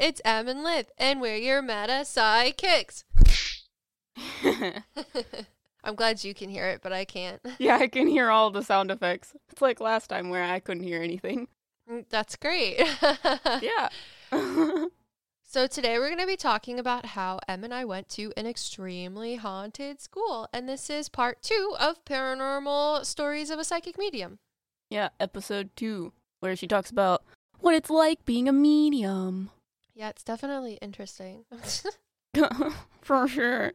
it's Em and Liv, and we're your meta sidekicks. I'm glad you can hear it, but I can't. yeah, I can hear all the sound effects. It's like last time where I couldn't hear anything. Mm, That's great. Yeah. So today we're going to be talking about how Em and I went to an extremely haunted school, and this is part two of Paranormal Stories of a Psychic Medium. yeah, episode two, where she talks about what it's like being a medium. Yeah, it's definitely interesting. For sure.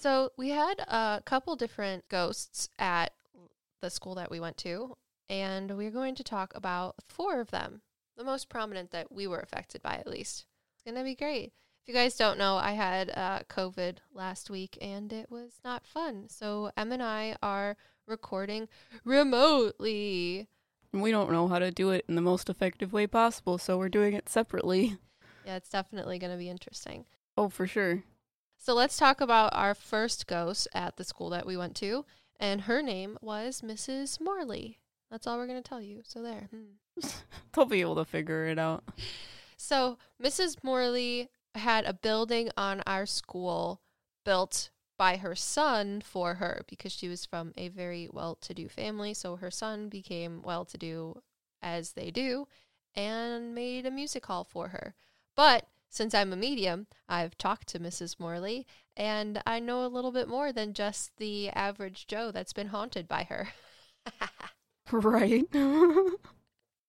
so we had a couple different ghosts at the school that we went to, and we're going to talk about four of them, the most prominent that we were affected by, at least. It's going to be great. If you guys don't know, I had uh, COVID last week and it was not fun. So Em and I are recording remotely. We don't know how to do it in the most effective way possible, so we're doing it separately. Yeah, it's definitely going to be interesting. Oh, for sure. So let's talk about our first ghost at the school that we went to, and her name was Mrs. Morley. That's all we're going to tell you. So there. Hmm. They'll be able to figure it out. So Mrs. Morley had a building on our school built by her son for her because she was from a very well-to-do family. So her son became well-to-do as they do and made a music hall for her. But since I'm a medium, I've talked to Mrs. Morley and I know a little bit more than just the average Joe that's been haunted by her. Right.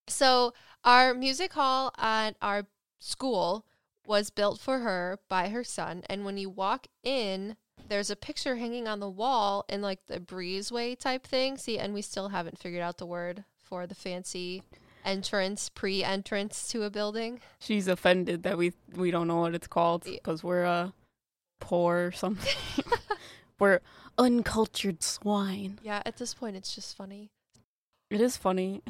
So, our music hall at our school was built for her by her son. And when you walk in, there's a picture hanging on the wall in like the breezeway type thing. See, and we still haven't figured out the word for the fancy entrance, pre entrance to a building. She's offended that we we don't know what it's called because we're uh poor or something. we're uncultured swine. Yeah, at this point, it's just funny. It is funny.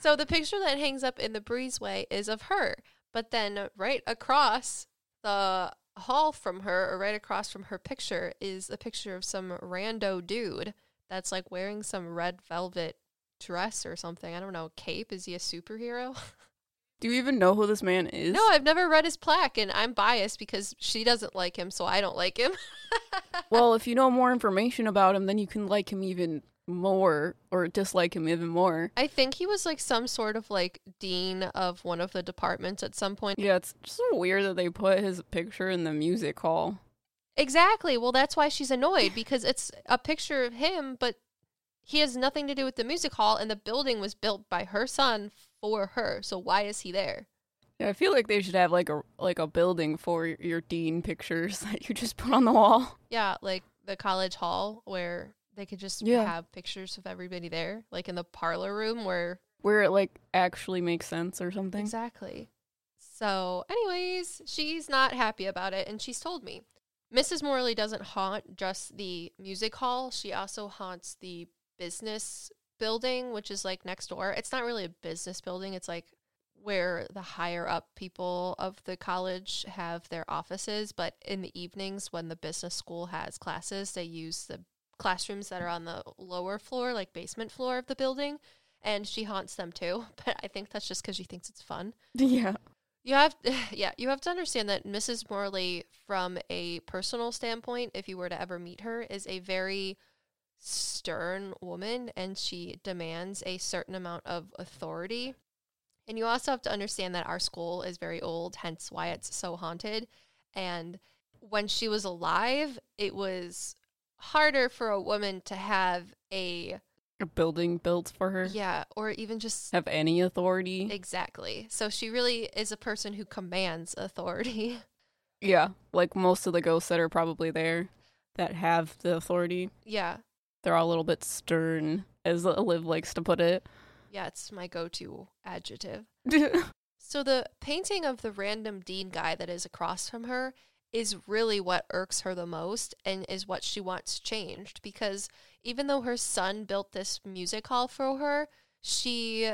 So, the picture that hangs up in the breezeway is of her. But then, right across the hall from her, or right across from her picture, is a picture of some rando dude that's like wearing some red velvet dress or something. I don't know, cape. Is he a superhero? Do you even know who this man is? no, I've never read his plaque, and I'm biased because she doesn't like him, so I don't like him. well, if you know more information about him, then you can like him even more or dislike him even more. I think he was like some sort of like dean of one of the departments at some point. Yeah, it's just so weird that they put his picture in the music hall. Exactly. Well, that's why she's annoyed because it's a picture of him, but he has nothing to do with the music hall, and the building was built by her son for her. So why is he there? Yeah, I feel like they should have like a like a building for your- dean pictures that you just put on the wall. Yeah, like the college hall where they could just Yeah. have pictures of everybody there, like in the parlor room where. Where it like actually makes sense or something. Exactly. So, anyways, she's not happy about it, and she's told me. Mrs. Morley doesn't haunt just the music hall, she also haunts the business building, which is like next door. It's not really a business building, it's like where the higher up people of the college have their offices. But in the evenings, when the business school has classes, they use the classrooms that are on the lower floor, like basement floor of the building. And she haunts them too. But I think that's just because she thinks it's fun. Yeah. You have, yeah, you have to understand that Mrs. Morley, from a personal standpoint, if you were to ever meet her, is a very stern woman and she demands a certain amount of authority. And you also have to understand that our school is very old, hence why it's so haunted. And when she was alive, it was harder for a woman to have a, A building built for her. yeah, or even just Have any authority. Exactly. So she really is a person who commands authority. Yeah. Like most of the ghosts that are probably there that have the authority. yeah. They're all a little bit stern, as Liv likes to put it. Yeah, it's my go to adjective. So the painting of the random dean guy that is across from her is really what irks her the most and is what she wants changed because even though her son built this music hall for her, she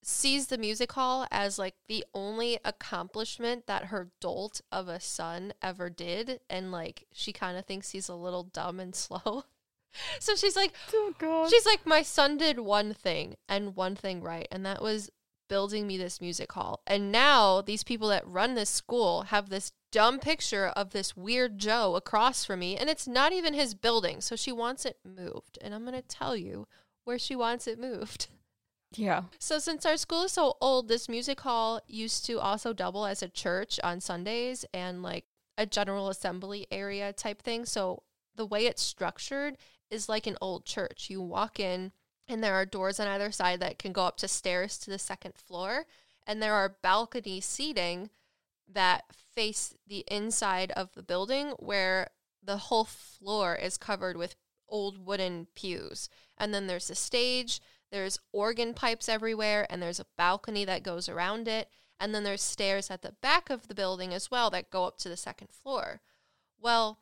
sees the music hall as like the only accomplishment that her dolt of a son ever did and like she kind of thinks he's a little dumb and slow. So she's like oh god. She's like, my son did one thing and one thing right, and that was building me this music hall. And now these people that run this school have this dumb picture of this weird Joe across from me, and it's not even his building. So she wants it moved. And I'm going to tell you where she wants it moved. Yeah. So since our school is so old, this music hall used to also double as a church on Sundays and like a general assembly area type thing. So the way it's structured is like an old church. You walk in and there are doors on either side that can go up to stairs to the second floor and there are balcony seating that face the inside of the building where the whole floor is covered with old wooden pews. And then there's a stage there's organ pipes everywhere, and there's a balcony that goes around it. And then there's stairs at the back of the building as well that go up to the second floor. Well,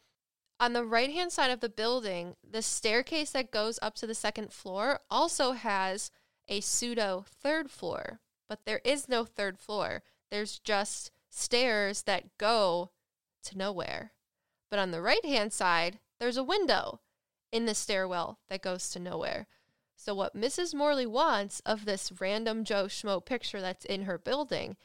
on the right hand side of the building, the staircase that goes up to the second floor also has a pseudo third floor, but there is no third floor. There's just stairs that go to nowhere. But on the right hand side, there's a window in the stairwell that goes to nowhere. So, what Mrs. Morley wants of this random Joe Schmo picture that's in her building,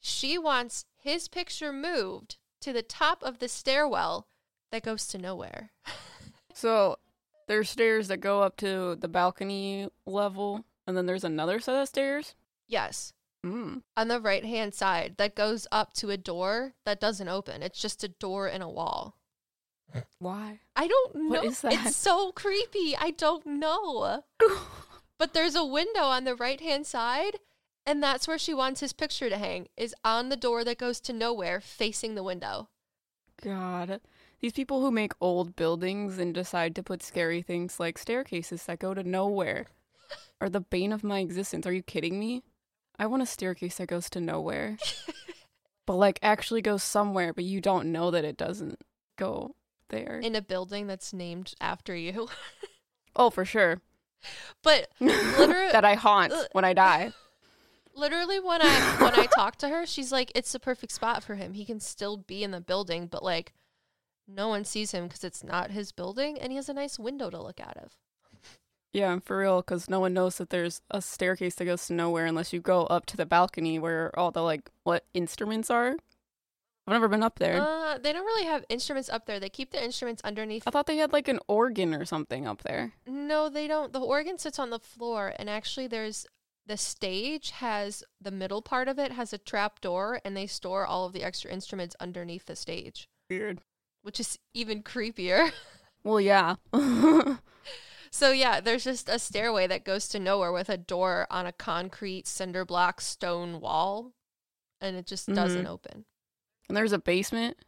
she wants his picture moved to the top of the stairwell that goes to nowhere. so, there's stairs that go up to the balcony level, and then there's another set of stairs? Yes. Mm. On the right hand side, that goes up to a door that doesn't open. It's just a door in a wall. Why? I don't know. What is that? It's so creepy. I don't know. but there's a window on the right hand side, and that's where she wants his picture to hang, is on the door that goes to nowhere facing the window. God. These people who make old buildings and decide to put scary things like staircases that go to nowhere are the bane of my existence. Are you kidding me? I want a staircase that goes to nowhere. but like actually goes somewhere, but you don't know that it doesn't go there. In a building that's named after you. oh, for sure. But literally that I haunt when I die. Literally when I when I talk to her, she's like it's the perfect spot for him. He can still be in the building, but like no one sees him cuz it's not his building and he has a nice window to look out of. Yeah, I'm for real, because no one knows that there's a staircase that goes to nowhere unless you go up to the balcony where all the like what instruments are. I've never been up there. Uh, they don't really have instruments up there. They keep the instruments underneath. I thought they had like an organ or something up there. No, they don't. The organ sits on the floor, and actually, there's the stage has the middle part of it has a trap door, and they store all of the extra instruments underneath the stage. Weird. Which is even creepier. Well, yeah. so yeah, there's just a stairway that goes to nowhere with a door on a concrete cinder block stone wall, and it just mm-hmm. doesn't open. And there's a basement,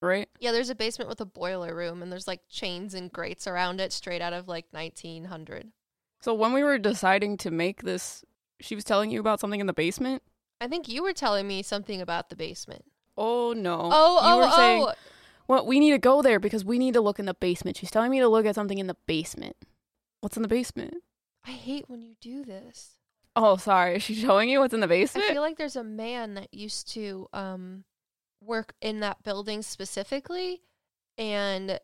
right? Yeah, there's a basement with a boiler room, and there's like chains and grates around it, straight out of like 1900. So when we were deciding to make this, she was telling you about something in the basement. I think you were telling me something about the basement. Oh no! Oh you oh were saying, oh! Well, we need to go there because we need to look in the basement. She's telling me to look at something in the basement. What's in the basement? I hate when you do this. Oh, sorry. Is she showing you what's in the basement? I feel like there's a man that used to um work in that building specifically and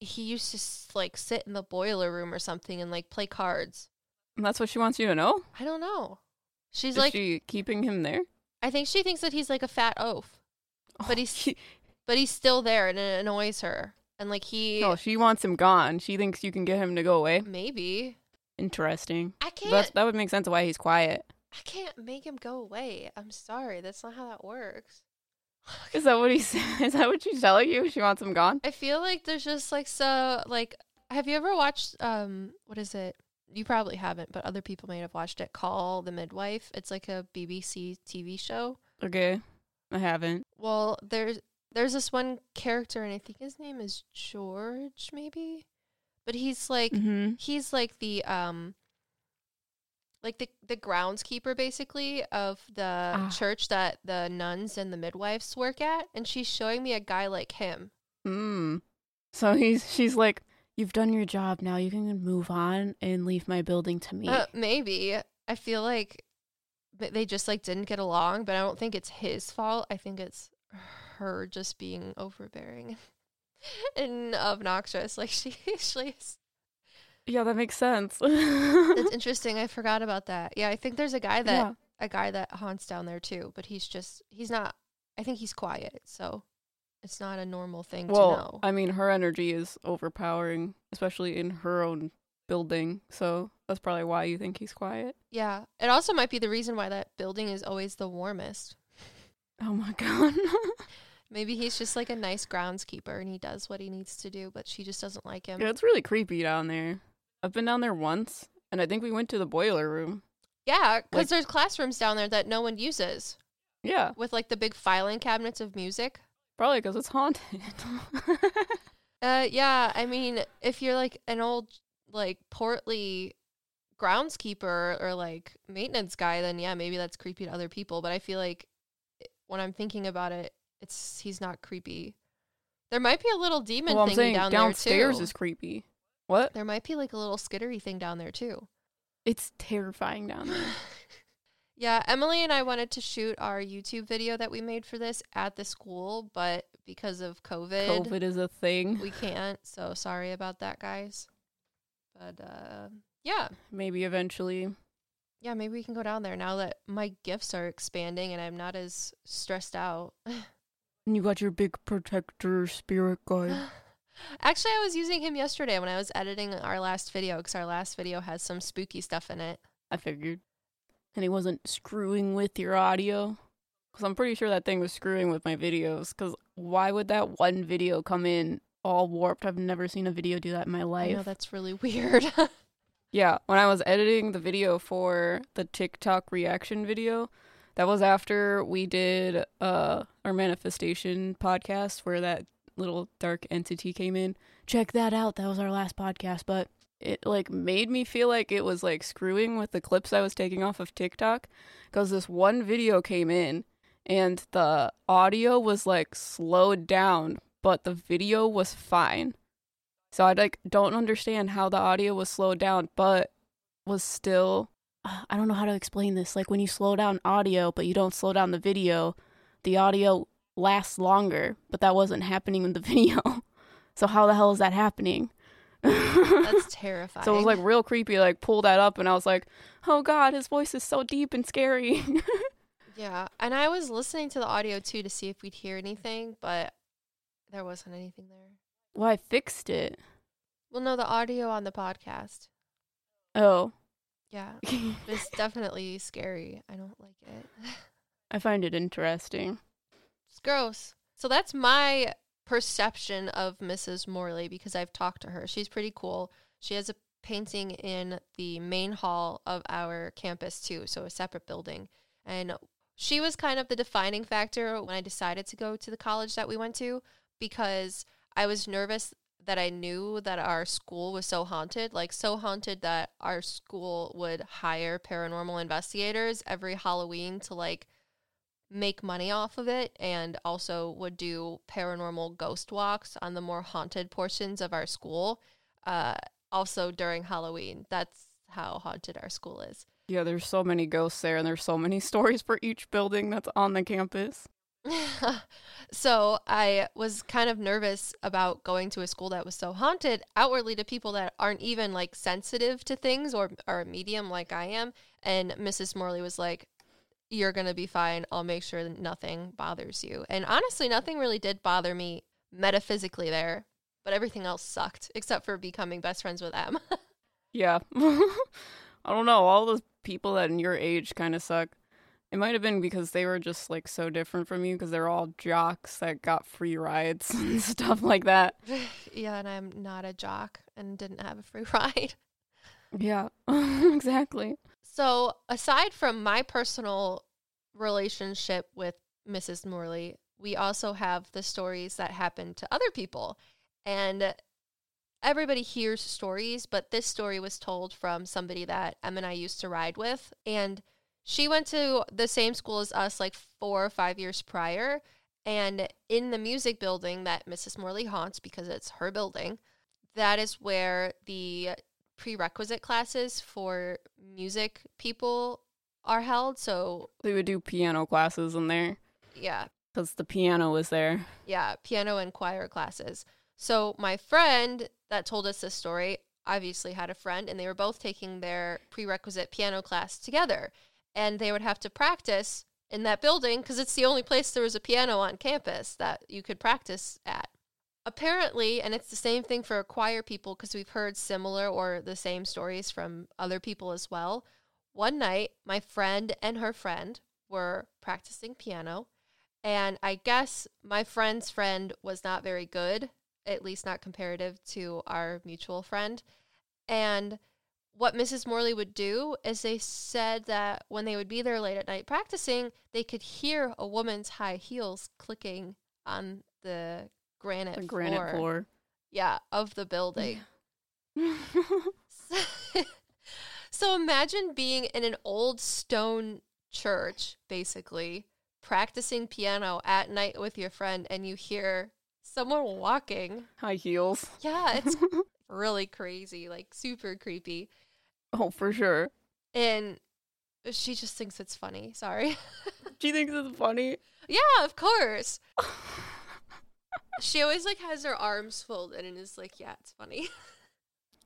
he used to like sit in the boiler room or something and like play cards. And that's what she wants you to know? I don't know. She's Is like she keeping him there? I think she thinks that he's like a fat oaf. But he's he, but he's still there and it annoys her. And like he No, she wants him gone. She thinks you can get him to go away. Maybe. Interesting. I can't That's, that would make sense why he's quiet. I can't make him go away. I'm sorry. That's not how that works. Is that what he said? Is that what she's telling you? She wants him gone? I feel like there's just like so like have you ever watched um what is it? You probably haven't, but other people may have watched it. Call the Midwife. It's like a BBC TV show. Okay. I haven't. Well, there's there's this one character and I think his name is George maybe. But he's like mm-hmm. he's like the um like the the groundskeeper basically of the ah. church that the nuns and the midwives work at and she's showing me a guy like him mm. so he's she's like you've done your job now you can move on and leave my building to me uh, maybe i feel like they just like didn't get along but i don't think it's his fault i think it's her just being overbearing and obnoxious like she is yeah, that makes sense. That's interesting. I forgot about that. Yeah, I think there's a guy that yeah. a guy that haunts down there too, but he's just he's not. I think he's quiet, so it's not a normal thing well, to know. I mean, her energy is overpowering, especially in her own building. So that's probably why you think he's quiet. yeah, it also might be the reason why that building is always the warmest. Oh my god. Maybe he's just like a nice groundskeeper and he does what he needs to do, but she just doesn't like him. yeah, it's really creepy down there. I've been down there once, and I think we went to the boiler room. Yeah, because Like- there's classrooms down there that no one uses Yeah, with like the big filing cabinets of music. probably because it's haunted. Uh, yeah. I mean, if you're like an old, like portly groundskeeper or like maintenance guy, then yeah, maybe that's creepy to other people. But I feel like when I'm thinking about it, it's he's not creepy. There might be a little demon well, thing down downstairs there too. is creepy. What? there might be like a little skittery thing down there too. It's terrifying down there. Yeah, Emily and I wanted to shoot our YouTube video that we made for this at the school, but because of COVID, COVID is a thing. we can't. So sorry about that, guys. But uh, yeah, Maybe eventually. yeah, maybe we can go down there now that my gifts are expanding and I'm not as stressed out. And you got your big protector spirit guide. Actually, I was using him yesterday when I was editing our last video because our last video has some spooky stuff in it. I figured. And he wasn't screwing with your audio. Because I'm pretty sure that thing was screwing with my videos. Because why would that one video come in all warped? I've never seen a video do that in my life. that's really weird. Yeah, when I was editing the video for the TikTok reaction video, that was after we did uh our manifestation podcast where that little dark entity came in. Check that out. That was our last podcast, but it like made me feel like it was like screwing with the clips I was taking off of TikTok cuz this one video came in and the audio was like slowed down, but the video was fine. So I like don't understand how the audio was slowed down, but was still. Uh, I don't know how to explain this. Like when you slow down audio, but you don't slow down the video, the audio lasts longer. But that wasn't happening in the video. So how the hell is that happening? that's terrifying. so it was like real creepy. Like pull that up, and I was like, "Oh God, his voice is so deep and scary." Yeah, and I was listening to the audio too to see if we'd hear anything, but there wasn't anything there. well, I fixed it. Well, no, the audio on the podcast. Oh, Yeah, it's definitely scary. I don't like it. I find it interesting. It's gross. So that's my perception of Mrs. Morley because I've talked to her. She's pretty cool. She has a painting in the main hall of our campus too, so a separate building. And she was kind of the defining factor when I decided to go to the college that we went to because I was nervous that I knew that our school was so haunted, like so haunted that our school would hire paranormal investigators every Halloween to like make money off of it and also would do paranormal ghost walks on the more haunted portions of our school uh also during Halloween. That's how haunted our school is. Yeah, there's so many ghosts there, and there's so many stories for each building that's on the campus. so I was kind of nervous about going to a school that was so haunted outwardly to people that aren't even like sensitive to things or are a medium like I am. And Mrs. Morley was like, You're gonna be fine. I'll make sure that nothing bothers you. And honestly, nothing really did bother me metaphysically there, but everything else sucked except for becoming best friends with Em. Yeah. I don't know. All those people that in your age kind of suck. It might have been because they were just like so different from you because they're all jocks that got free rides and stuff like that. yeah, and I'm not a jock and didn't have a free ride. Yeah, exactly. So, aside from my personal relationship with Mrs. Morley, we also have the stories that happen to other people. And everybody hears stories, but this story was told from somebody that Em and I used to ride with. And she went to the same school as us like four or five years prior. And in the music building that Mrs. Morley haunts, because it's her building, that is where the prerequisite classes for music people are held. So, They would do piano classes in there yeah, because the piano was there. yeah, piano and choir classes. So, my friend that told us this story obviously had a friend, and they were both taking their prerequisite piano class together. And they would have to practice in that building because it's the only place there was a piano on campus that you could practice at. Apparently, and it's the same thing for choir people because we've heard similar or the same stories from other people as well. One night, my friend and her friend were practicing piano, and I guess my friend's friend was not very good, at least not comparative to our mutual friend. And what Mrs. Morley would do is they said that when they would be there late at night practicing, they could hear a woman's high heels clicking on the granite The granite floor. floor. Yeah, of the building. so imagine being in an old stone church, basically, practicing piano at night with your friend, and you hear someone walking. High heels. Yeah, it's really crazy, like super creepy. Oh, for sure. And she just thinks it's funny. Sorry. She thinks it's funny. yeah, of course. She always like has her arms folded and is like, yeah, it's funny.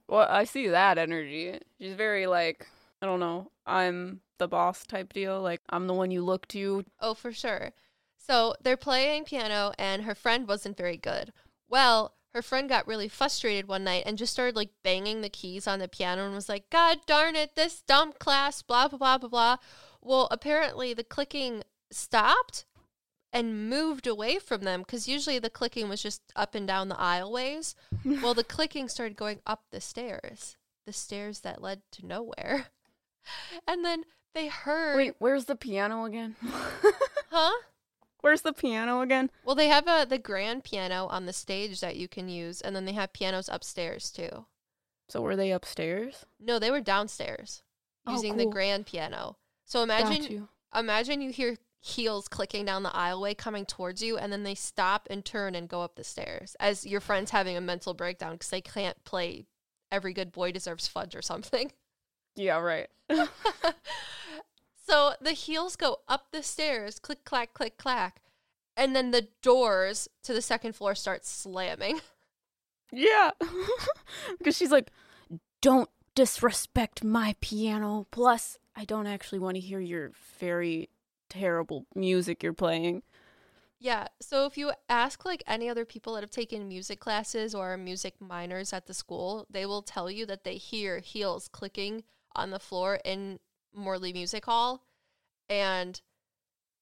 Well, I see that energy. She's very like, I don't know, I'm the boss type deal. Like, I'm the one you look to. Oh, for sure. So they're playing piano, and her friend wasn't very good. Well, her friend got really frustrated one night and just started like banging the keys on the piano and was like, God darn it, this dumb class, blah, blah, blah, blah, blah. Well, apparently the clicking stopped and moved away from them because usually the clicking was just up and down the aisleways. well, the clicking started going up the stairs, the stairs that led to nowhere. And then they heard, Wait, where's the piano again? huh? Where's the piano again? Well, they have a the grand piano on the stage that you can use, and then they have pianos upstairs too. So were they upstairs? No, they were downstairs Oh, using the grand piano. So imagine you. imagine you hear heels clicking down the aisleway coming towards you, and then they stop and turn and go up the stairs as your friend's having a mental breakdown because they can't play "Every Good Boy Deserves Fudge" or something. Yeah, right. so the heels go up the stairs, click clack click clack, and then the doors to the second floor start slamming. yeah. because she's like, don't disrespect my piano. Plus, I don't actually want to hear your very terrible music you're playing. Yeah. So if you ask like any other people that have taken music classes or are music minors at the school, they will tell you that they hear heels clicking on the floor in Morley Music Hall. And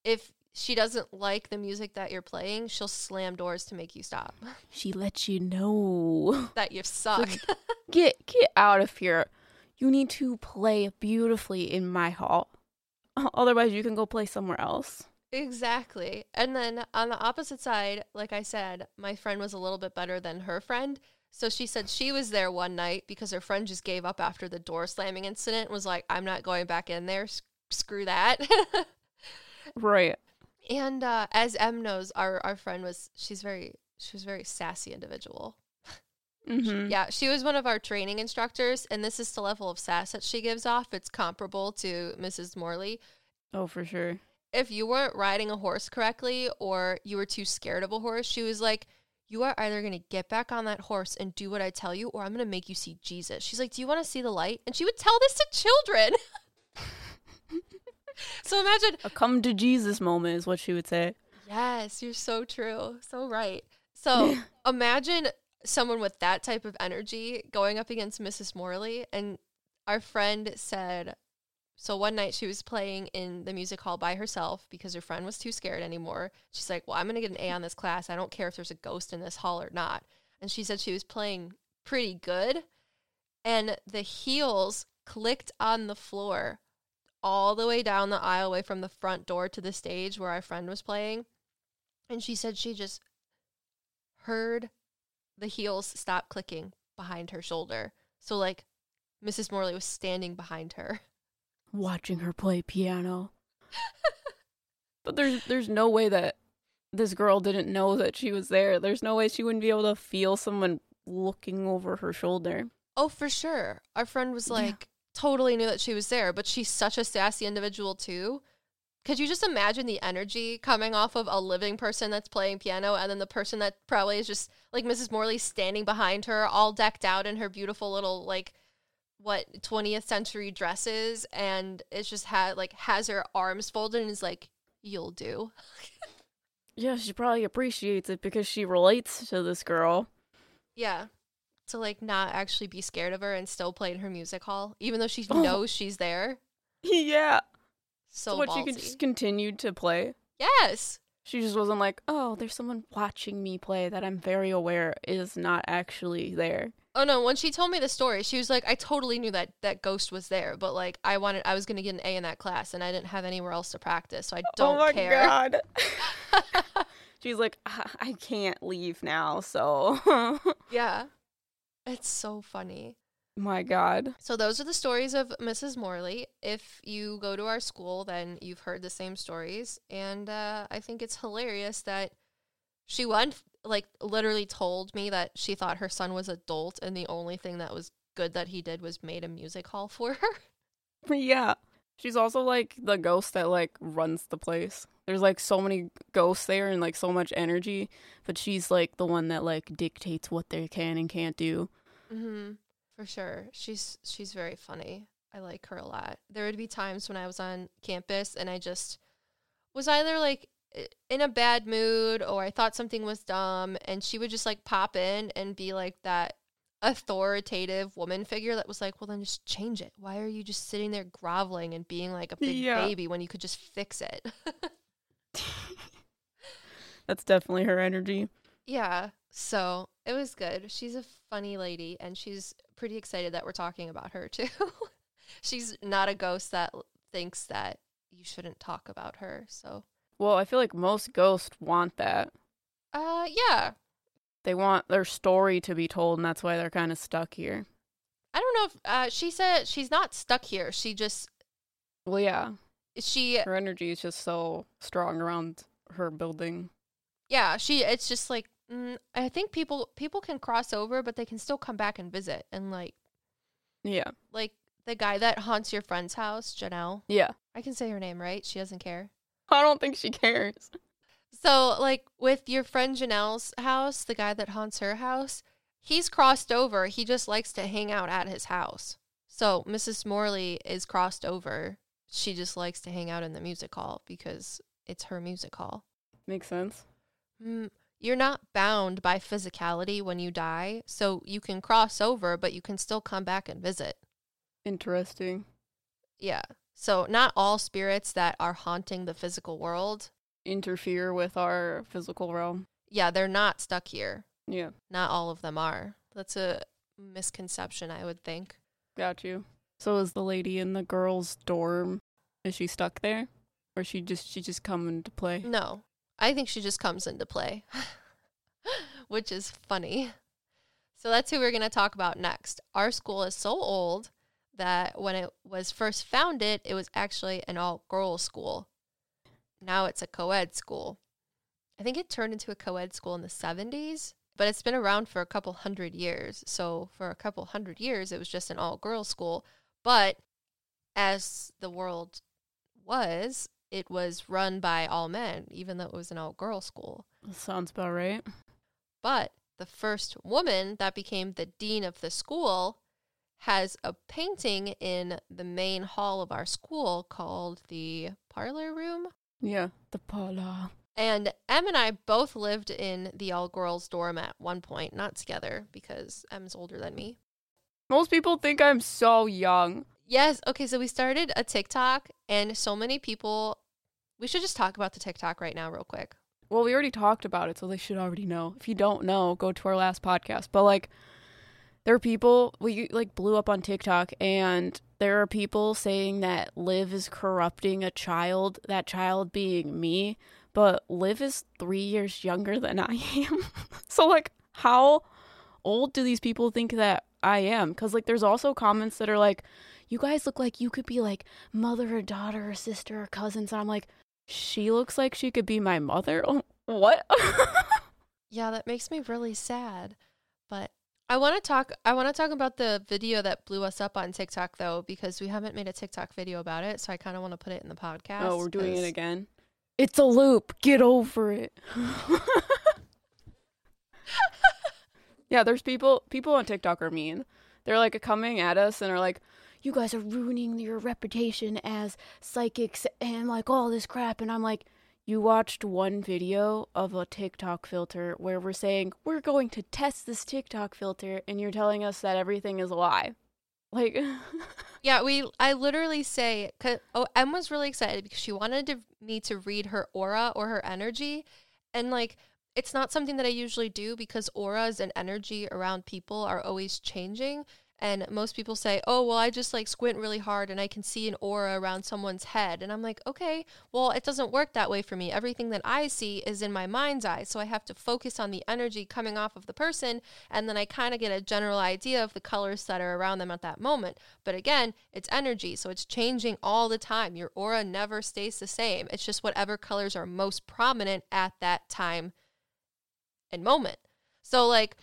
if she doesn't like the music that you're playing, she'll slam doors to make you stop. She lets you know. that you suck. Get get out of here. You need to play beautifully in my hall. Otherwise, you can go play somewhere else. Exactly. And then on the opposite side, like I said, my friend was a little bit better than her friend. So she said she was there one night because her friend just gave up after the door slamming incident and was like, I'm not going back in there. S- screw that. Right. and uh, as Em knows, our, our friend was, she's very, she was a very sassy individual. Mm-hmm. Yeah, she was one of our training instructors, and this is the level of sass that she gives off. It's comparable to Mrs. Morley. Oh, for sure. if you weren't riding a horse correctly or you were too scared of a horse, she was like, You are either going to get back on that horse and do what I tell you, or I'm going to make you see Jesus. She's like, Do you want to see the light? And she would tell this to children. so imagine, A come to Jesus moment is what she would say. yes, you're so true. So right. So imagine someone with that type of energy going up against Mrs. Morley. And our friend said, so one night she was playing in the music hall by herself because her friend was too scared anymore. She's like, Well, I'm going to get an A on this class. I don't care if there's a ghost in this hall or not. And she said she was playing pretty good. And the heels clicked on the floor all the way down the aisleway from the front door to the stage where our friend was playing. And she said she just heard the heels stop clicking behind her shoulder. So, like, Mrs. Morley was standing behind her. Watching her play piano. but there's there's no way that this girl didn't know that she was there. There's no way she wouldn't be able to feel someone looking over her shoulder. Oh, for sure. Our friend was Yeah. like, totally knew that she was there, but she's such a sassy individual, too. Could you just imagine the energy coming off of a living person that's playing piano and then the person that probably is just like Mrs. Morley standing behind her, all decked out in her beautiful little, like, what 20th century dresses and it's just had like has her arms folded and is like you'll do Yeah, she probably appreciates it because she relates to this girl. yeah to like not actually be scared of her and still play in her music hall even though she Oh. knows she's there yeah. so what ballsy. she can just continue to play. yes She just wasn't like, oh, there's someone watching me play that I'm very aware is not actually there. oh no when she told me the story she was like i totally knew that that ghost was there but like i wanted i was gonna get an a in that class and i didn't have anywhere else to practice so i oh don't oh my care god. She's like, "I I can't leave now, so. yeah it's so funny my god. So those are the stories of Mrs. Morley. If you go to our school, then you've heard the same stories, and uh, I think it's hilarious that she one like literally told me that she thought her son was adult, and the only thing that was good that he did was made a music hall for her. Yeah. She's also like the ghost that like runs the place. There's like so many ghosts there and like so much energy, but she's like the one that like dictates what they can and can't do. mm-hmm. For sure, she's she's very funny. I like her a lot. There would be times when I was on campus and I just was either like in a bad mood or I thought something was dumb and she would just like pop in and be like that authoritative woman figure that was like, "Well, then just change it. Why are you just sitting there groveling and being like a big Yeah. baby when you could just fix it?" That's definitely her energy. yeah. So, it was good. She's a funny lady and she's pretty excited that we're talking about her too. she's not a ghost that thinks that you shouldn't talk about her. So, Well, I feel like most ghosts want that. uh yeah, They want their story to be told, and that's why they're kind of stuck here. I don't know if uh, she said she's not stuck here. She just Well, yeah, she her energy is just so strong around her building. yeah she it's just like mm, I think people people can cross over, but they can still come back and visit. And like Yeah, like the guy that haunts your friend's house, Janelle. yeah. I can say her name right. She doesn't care. I don't think she cares. So like with your friend Janelle's house, the guy that haunts her house, he's crossed over. He just likes to hang out at his house. So Mrs. Morley is crossed over. She just likes to hang out in the music hall because it's her music hall. Makes sense. Mm, you're not bound by physicality when you die, so you can cross over, but you can still come back and visit. Interesting. Yeah. So not all spirits that are haunting the physical world, Interfere with our physical realm. yeah, they're not stuck here. Yeah, Not all of them are. That's a misconception, I would think. got you. So is the lady in the girls' dorm? Is she stuck there, or she just she just come into play? No, I think she just comes into play, which is funny. So that's who we're going to talk about next. Our school is so old that when it was first founded, it was actually an all girls school. Now it's a co ed school. I think it turned into a co ed school in the 70s, but it's been around for a couple hundred years. So for a couple hundred years, it was just an all girls school. But as the world was, it was run by all men, even though it was an all girls school. Sounds about right. But the first woman that became the dean of the school has a painting in the main hall of our school called the parlor room. Yeah, the parlor. And Em and I both lived in the all girls dorm at one point, not together because Em's older than me. Most people think I'm so young. Yes. Okay. So we started a TikTok, and so many people. We should just talk about the TikTok right now, real quick. Well, we already talked about it, so they should already know. If you don't know, go to our last podcast. But like, there are people we like blew up on TikTok, and there are people saying that Liv is corrupting a child. That child being me, but Liv is three years younger than I am. so like, how old do these people think that I am? Because like, there's also comments that are like, "You guys look like you could be like mother or daughter or sister or cousins," and I'm like she looks like she could be my mother. Oh, what? Yeah, that makes me really sad. But I want to talk I want to talk about the video that blew us up on TikTok though because we haven't made a TikTok video about it, so I kind of want to put it in the podcast. oh, we're doing it again. It's a loop. Get over it. yeah, there's people people on TikTok are mean. they're like coming at us and are like, "You guys are ruining your reputation as psychics and like all this crap." And I'm like, "You watched one video of a TikTok filter where we're saying we're going to test this TikTok filter, and you're telling us that everything is a lie." Like, Yeah, we. I literally say, 'cause- oh, Em was really excited because she wanted to, me to read her aura or her energy, and like, it's not something that I usually do because auras and energy around people are always changing. And most people say, "Oh, well, I just like squint really hard and I can see an aura around someone's head." And I'm like, "Okay, well, it doesn't work that way for me. Everything that I see is in my mind's eye, so I have to focus on the energy coming off of the person, and then I kind of get a general idea of the colors that are around them at that moment. But again, it's energy, so it's changing all the time. Your aura never stays the same. It's just whatever colors are most prominent at that time and moment. So, like,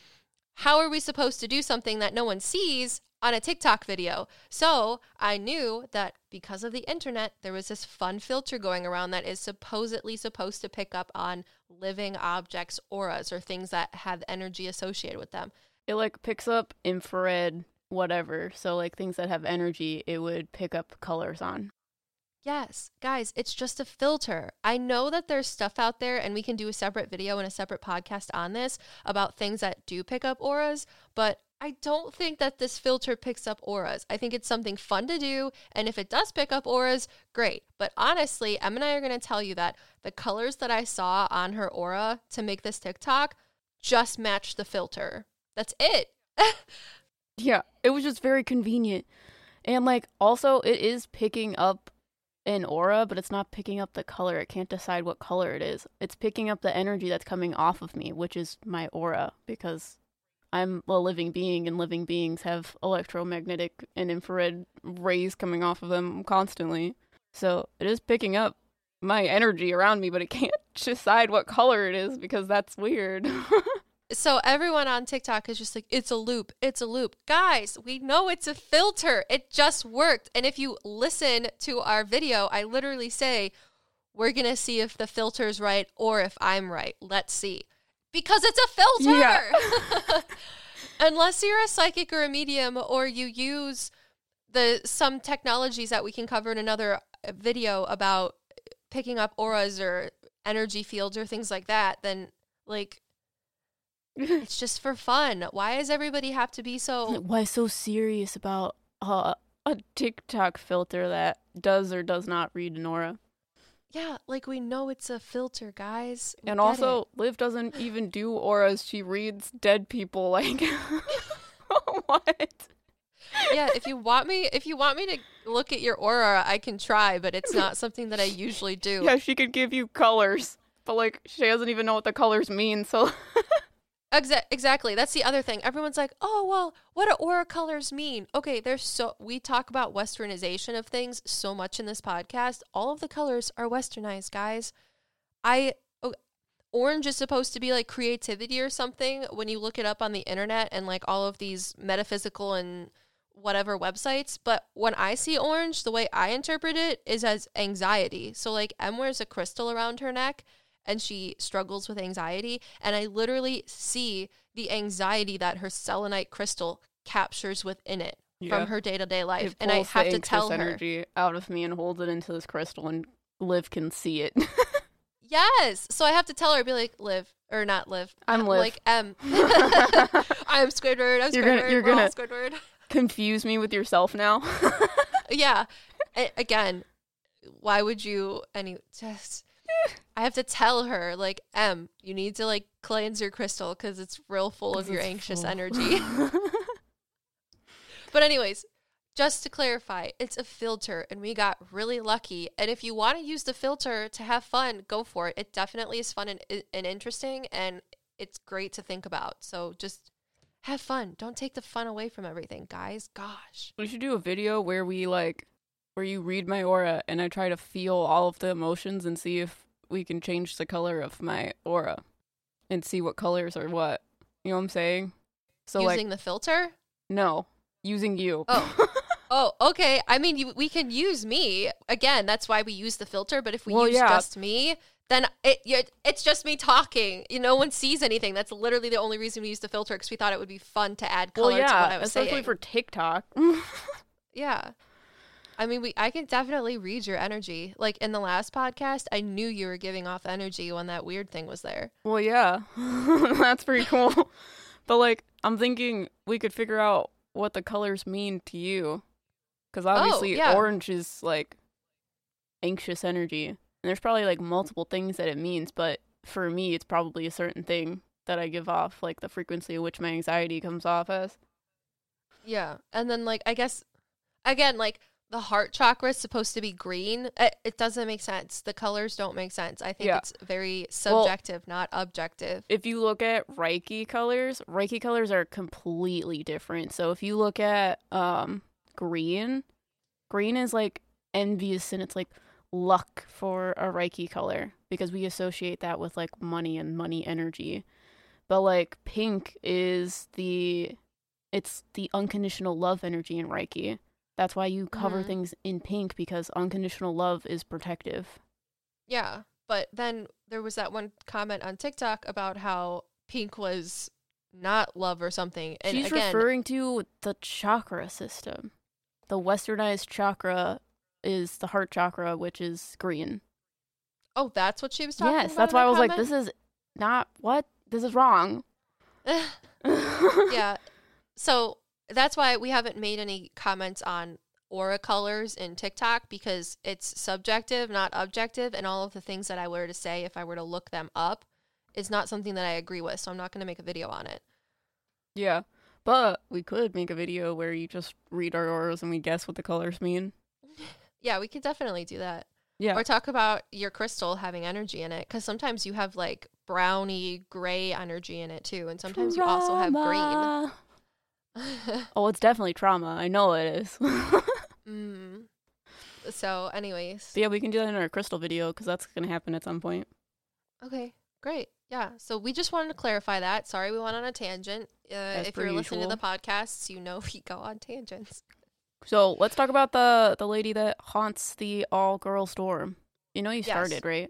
how are we supposed to do something that no one sees on a TikTok video? So, I knew that because of the internet, there was this fun filter going around that is supposedly supposed to pick up on living objects' auras or things that have energy associated with them. it like picks up infrared whatever. So like things that have energy, it would pick up colors on. Yes, guys, it's just a filter. I know that there's stuff out there, and we can do a separate video and a separate podcast on this about things that do pick up auras, but I don't think that this filter picks up auras. I think it's something fun to do, and if it does pick up auras, great. But honestly, Em and I are going to tell you that the colors that I saw on her aura to make this TikTok just matched the filter. That's it. Yeah, it was just very convenient. And like also it is picking up an aura, but it's not picking up the color. It can't decide what color it is. It's picking up the energy that's coming off of me, which is my aura because I'm a living being and living beings have electromagnetic and infrared rays coming off of them constantly. So, it is picking up my energy around me, but it can't decide what color it is because that's weird. So everyone on TikTok is just like, it's a loop, it's a loop. Guys, we know it's a filter. It just worked. And if you listen to our video, I literally say, we're going to see if the filter's right or if I'm right. Let's see. Because it's a filter. Yeah. Unless you're a psychic or a medium or you use the some technologies that we can cover in another uh, video about picking up auras or energy fields or things like that, then like it's just for fun. Why does everybody have to be so Why so serious about uh, a TikTok filter that does or does not read an aura? Yeah, like we know it's a filter, guys. We and also, it. Liv doesn't even do auras. She reads dead people. Like, what? yeah, if you want me if you want me to look at your aura, I can try, but it's not something that I usually do. Yeah, she could give you colors, but like, she doesn't even know what the colors mean. So, Exa- exactly. That's the other thing. Everyone's like, "Oh, well, what do aura colors mean?" Okay, there's so we talk about westernization of things so much in this podcast. All of the colors are westernized, guys. I oh, orange is supposed to be like creativity or something when you look it up on the internet and like all of these metaphysical and whatever websites, but when I see orange, the way I interpret it is as anxiety. So like Em wears a crystal around her neck and she struggles with anxiety. And I literally see the anxiety that her selenite crystal captures within it Yeah. from her day to day life. And I have to tell her, energy out of me and holds it into this crystal, and Liv can see it. yes. So I have to tell her, be like, Liv or not Liv. I'm Liv. Like Em. I'm Squidward. I'm Squidward. You're gonna- you're gonna- Squidward. Confuse me with yourself now. yeah. Again, why would you any just I have to tell her like Em, you need to like cleanse your crystal cuz it's real full of your anxious full. energy. but anyways, just to clarify, it's a filter and we got really lucky. And if you want to use the filter to have fun, go for it. It definitely is fun and, and interesting and it's great to think about. So just have fun. Don't take the fun away from everything, guys. Gosh. We should do a video where we like where you read my aura and I try to feel all of the emotions and see if we can change the color of my aura and see what colors are what. You know what I'm saying? So Using like the filter? no, using you. Oh. Oh, okay. I mean, you, we can use me again. That's why we use the filter. But if we Well, use yeah. just me, then it you it's just me talking. You no one sees anything. That's literally the only reason we use the filter because we thought it would be fun to add color well, yeah, to what I was especially saying. for TikTok. yeah. I mean, we I can definitely read your energy. Like in the last podcast, I knew you were giving off energy when that weird thing was there. well, yeah, that's pretty cool. but like, I'm thinking we could figure out what the colors mean to you, because oh, obviously Oh, yeah. orange is like anxious energy, and there's probably like multiple things that it means. But for me, it's probably a certain thing that I give off, like the frequency at which my anxiety comes off as. Yeah. And then like I guess again like the heart chakra is supposed to be green. It, it doesn't make sense. The colors don't make sense. I think Yeah. it's very Well- subjective, not objective. if you look at Reiki colors, Reiki colors are completely different. So if you look at um green, green is like envious and it's like luck for a Reiki color because we associate that with like money and money energy. But like pink is the it's the unconditional love energy in Reiki. That's why you cover Mhm. things in pink because unconditional love is protective. Yeah. But then there was that one comment on TikTok about how pink was not love or something. And She's again, referring to the chakra system. The westernized chakra is the heart chakra, which is green. oh, that's what she was talking Yes, about. that's why I was like, this is not what? This is wrong. yeah. So that's why we haven't made any comments on aura colors in TikTok because it's subjective, not objective, and all of the things that I were to say if I were to look them up is not something that I agree with. So I'm not going to make a video on it. Yeah. But we could make a video where you just read our auras and we guess what the colors mean. Yeah, we could definitely do that. Yeah. Or talk about your crystal having energy in it because sometimes you have like browny gray energy in it too, and sometimes you also have green. Oh, it's definitely trauma. I know it is. mm. So, anyways, But yeah, we can do that in our crystal video because that's going to happen at some point. Okay, great. Yeah. So we just wanted to clarify that. Sorry we went on a tangent. Uh, if you're listening to the podcasts, you know we go on tangents. So let's talk about the the lady that haunts the all girls dorm. You know you Yes. started right.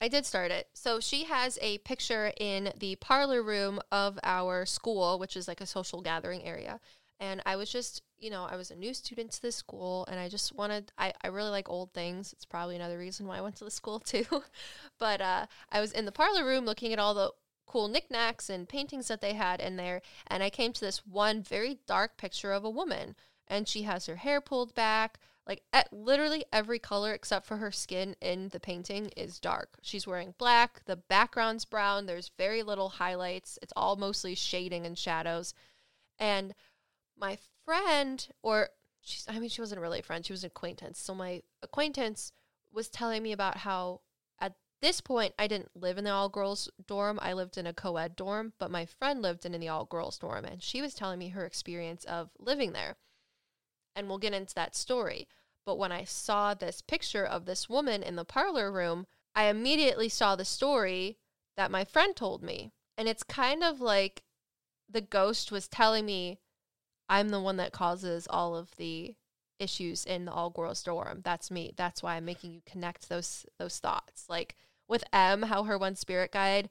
I did start it. So she has a picture in the parlor room of our school, which is like a social gathering area. And I was just, you know, I was a new student to this school and I just wanted, I, I really like old things. It's probably another reason why I went to the school too. but uh, I was in the parlor room looking at all the cool knickknacks and paintings that they had in there. And I came to this one very dark picture of a woman. And she has her hair pulled back. Like at literally every color except for her skin in the painting is dark. She's wearing black, the background's brown, there's very little highlights. It's all mostly shading and shadows. And my friend or she's I mean she wasn't really a friend, she was an acquaintance. So my acquaintance was telling me about how at this point I didn't live in the all girls dorm. I lived in a co-ed dorm, but my friend lived in the all girls dorm and she was telling me her experience of living there. And we'll get into that story. But when I saw this picture of this woman in the parlor room, I immediately saw the story that my friend told me. And it's kind of like the ghost was telling me I'm the one that causes all of the issues in the all girls dorm. That's me. That's why I'm making you connect those those thoughts. Like with Em, how her one spirit guide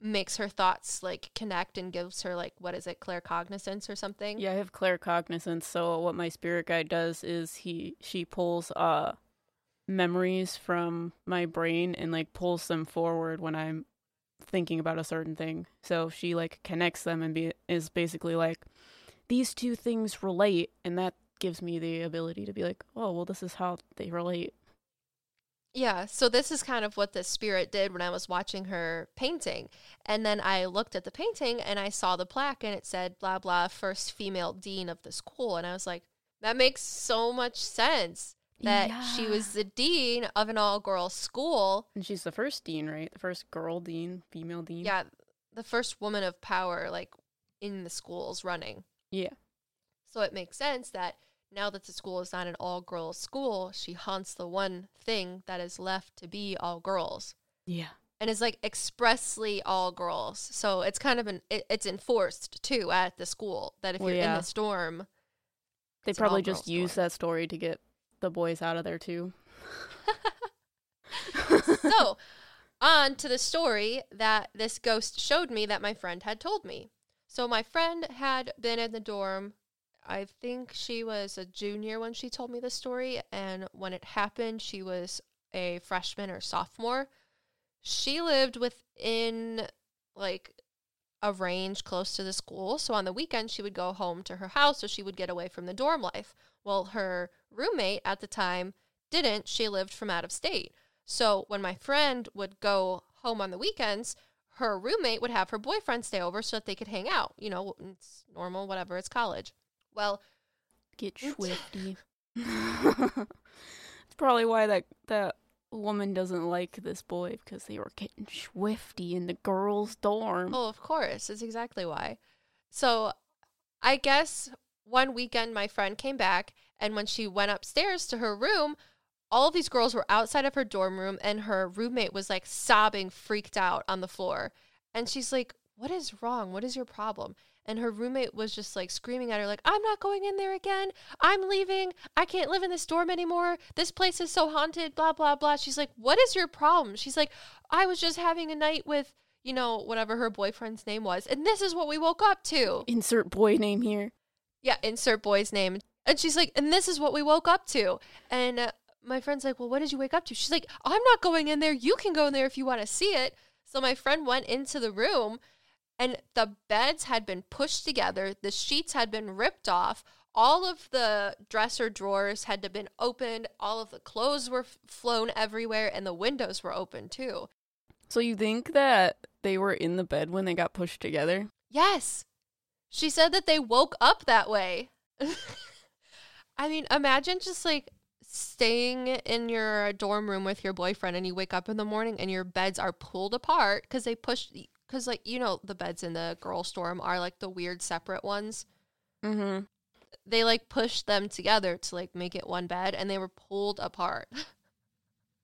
makes her thoughts like connect and gives her like what is it, claircognizance or something? Yeah, I have claircognizance. So what my spirit guide does is he she pulls uh memories from my brain and like pulls them forward when I'm thinking about a certain thing. So she like connects them and be is basically like these two things relate and that gives me the ability to be like, "Oh, well this is how they relate." Yeah, so this is kind of what the spirit did when I was watching her painting. And then I looked at the painting and I saw the plaque and it said blah blah first female dean of the school and I was like, that makes so much sense that she was the dean of an all-girls school. And she's the first dean, right? The first girl dean, female dean. Yeah, the first woman of power like in the schools running. Yeah. So it makes sense that now that the school is not an all girls school, she haunts the one thing that is left to be all girls. Yeah. and is like expressly all girls. So it's kind of an it, it's enforced too at the school that if Well, you're in the storm, They probably just use that story to get the boys out of there too. so on to the story that this ghost showed me that my friend had told me. So my friend had been in the dorm. I think she was a junior when she told me the story. And when it happened, she was a freshman or sophomore. She lived within like a range close to the school. So on the weekend, she would go home to her house so she would get away from the dorm life. Well, her roommate at the time didn't. She lived from out of state. So when my friend would go home on the weekends, her roommate would have her boyfriend stay over so that they could hang out. You know, it's normal, whatever, it's college. Well, Get swifty. it's probably why that that woman doesn't like this boy because they were getting swifty in the girls' dorm. Oh, of course. That's exactly why. So I guess one weekend my friend came back, and when she went upstairs to her room, all of these girls were outside of her dorm room, and her roommate was like sobbing, freaked out on the floor. And she's like, What is wrong? What is your problem? And her roommate was just like screaming at her, like, I'm not going in there again. I'm leaving. I can't live in this dorm anymore. This place is so haunted, blah, blah, blah. She's like, What is your problem? She's like, I was just having a night with, you know, whatever her boyfriend's name was. And this is what we woke up to. Insert boy name here. Yeah, insert boy's name. And she's like, And this is what we woke up to. And uh, my friend's like, Well, what did you wake up to? She's like, I'm not going in there. You can go in there if you want to see it. So my friend went into the room and the beds had been pushed together, the sheets had been ripped off, all of the dresser drawers had to been opened, all of the clothes were f- flown everywhere, and the windows were open too. So you think that they were in the bed when they got pushed together? Yes. She said that they woke up that way. I mean, imagine just like staying in your dorm room with your boyfriend and you wake up in the morning and your beds are pulled apart because they pushed, because like, you know, the beds in the girl storm are like the weird separate ones. Mm-hmm. They like pushed them together to like make it one bed and they were pulled apart.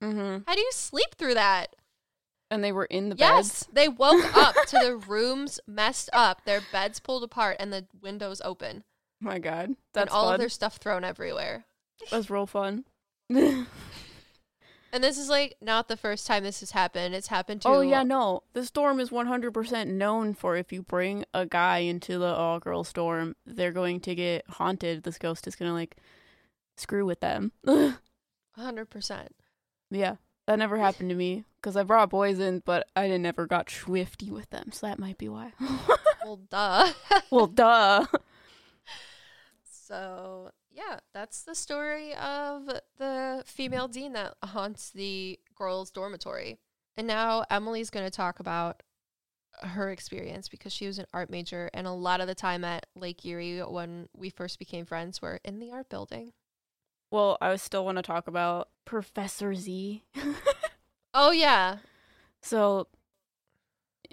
Mm-hmm. How do you sleep through that? And they were in the Yes, beds. they woke up to the rooms messed up, their beds pulled apart, and the windows open, Oh my god, and all fun. of their stuff thrown everywhere. That's real fun. And this is like not the first time this has happened. It's happened to oh yeah, no. The storm is 100% known for if you bring a guy into the all girl storm, they're going to get haunted. This ghost is going to like screw with them. hundred percent. yeah, that never happened to me because I brought boys in, but I didn't never got swifty with them, so that might be why. Well, duh. well, duh. so yeah, that's the story of the female dean that haunts the girls' dormitory. And now Emily's going to talk about her experience because she was an art major, and a lot of the time at Lake Erie when we first became friends were in the art building. Well, I still want to talk about Professor Z. Oh yeah, So,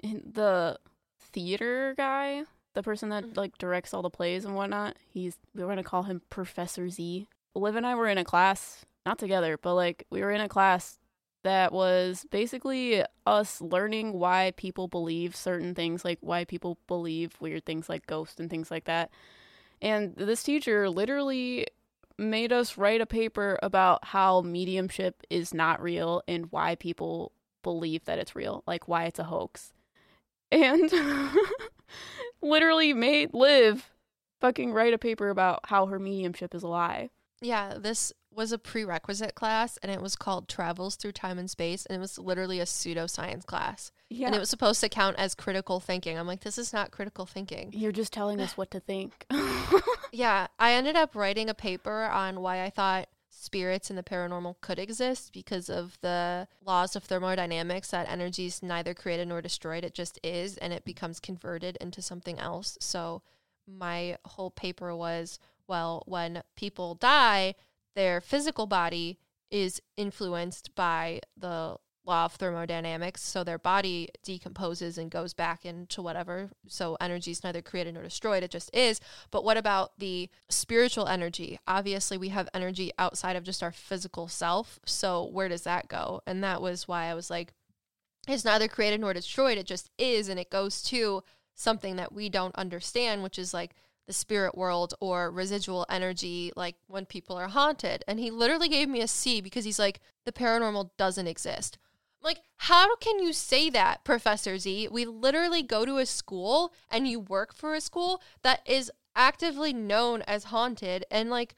the theater guy, the person that Mhm. like directs all the plays and whatnot, he's we're gonna call him Professor Z. Liv and I were in a class, not together, but like we were in a class that was basically us learning why people believe certain things, like why people believe weird things like ghosts and things like that. And this teacher literally made us write a paper about how mediumship is not real and why people believe that it's real, like why it's a hoax. And literally made Liv fucking write a paper about how her mediumship is a lie. yeah. This was a prerequisite class, and it was called Travels Through Time and Space, and it was literally a pseudoscience class, Yeah. and it was supposed to count as critical thinking. I'm like, this is not critical thinking. You're just telling us what to think. Yeah, I ended up writing a paper on why I thought spirits and the paranormal could exist because of the laws of thermodynamics that energy is neither created nor destroyed, it just is, and it becomes converted into something else. So, my whole paper was well, when people die, their physical body is influenced by the law of thermodynamics. So their body decomposes and goes back into whatever. So energy is neither created nor destroyed, it just is. But what about the spiritual energy? Obviously, we have energy outside of just our physical self. So where does that go? And that was why I was like, it's neither created nor destroyed, it just is. And it goes to something that we don't understand, which is like the spirit world or residual energy, like when people are haunted. And he literally gave me a C because he's like, the paranormal doesn't exist. Like, how can you say that, Professor Z? We literally go to a school and you work for a school that is actively known as haunted and like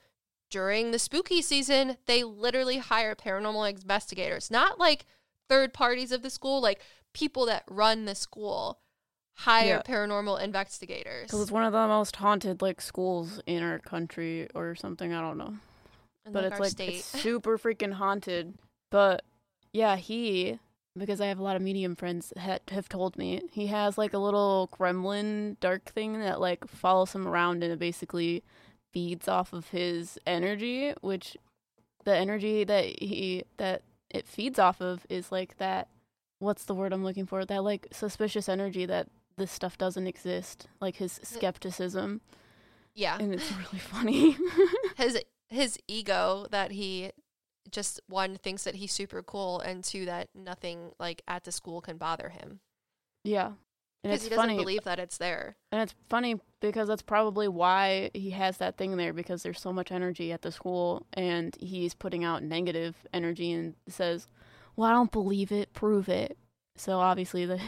during the spooky season, they literally hire paranormal investigators, not like third parties of the school, like people that run the school hire Yeah. paranormal investigators. Because it's one of the most haunted like schools in our country or something. I don't know. but like, it's like state. it's super freaking haunted. But yeah, he because I have a lot of medium friends that have told me he has like a little gremlin dark thing that like follows him around and it basically feeds off of his energy, which the energy that he that it feeds off of is like that what's the word I'm looking for? That like suspicious energy that this stuff doesn't exist, like his skepticism, yeah. and it's really funny. his his ego that he just one thinks that he's super cool and two that nothing like at the school can bother him yeah. And because it's he doesn't funny. believe that it's there. And it's funny because that's probably why he has that thing there because there's so much energy at the school and he's putting out negative energy and says, "Well, I don't believe it, prove it." So obviously the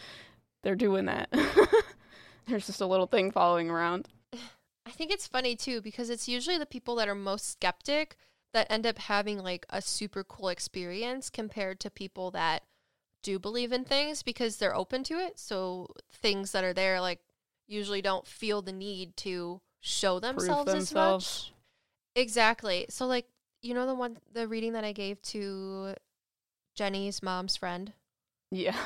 they're doing that. there's just a little thing following around. I think it's funny too because it's usually the people that are most skeptic that end up having like a super cool experience compared to people that do believe in things because they're open to it. So things that are there like usually don't feel the need to show themselves, as much. Exactly. So like you know the one the reading that I gave to Jenny's mom's friend Yeah.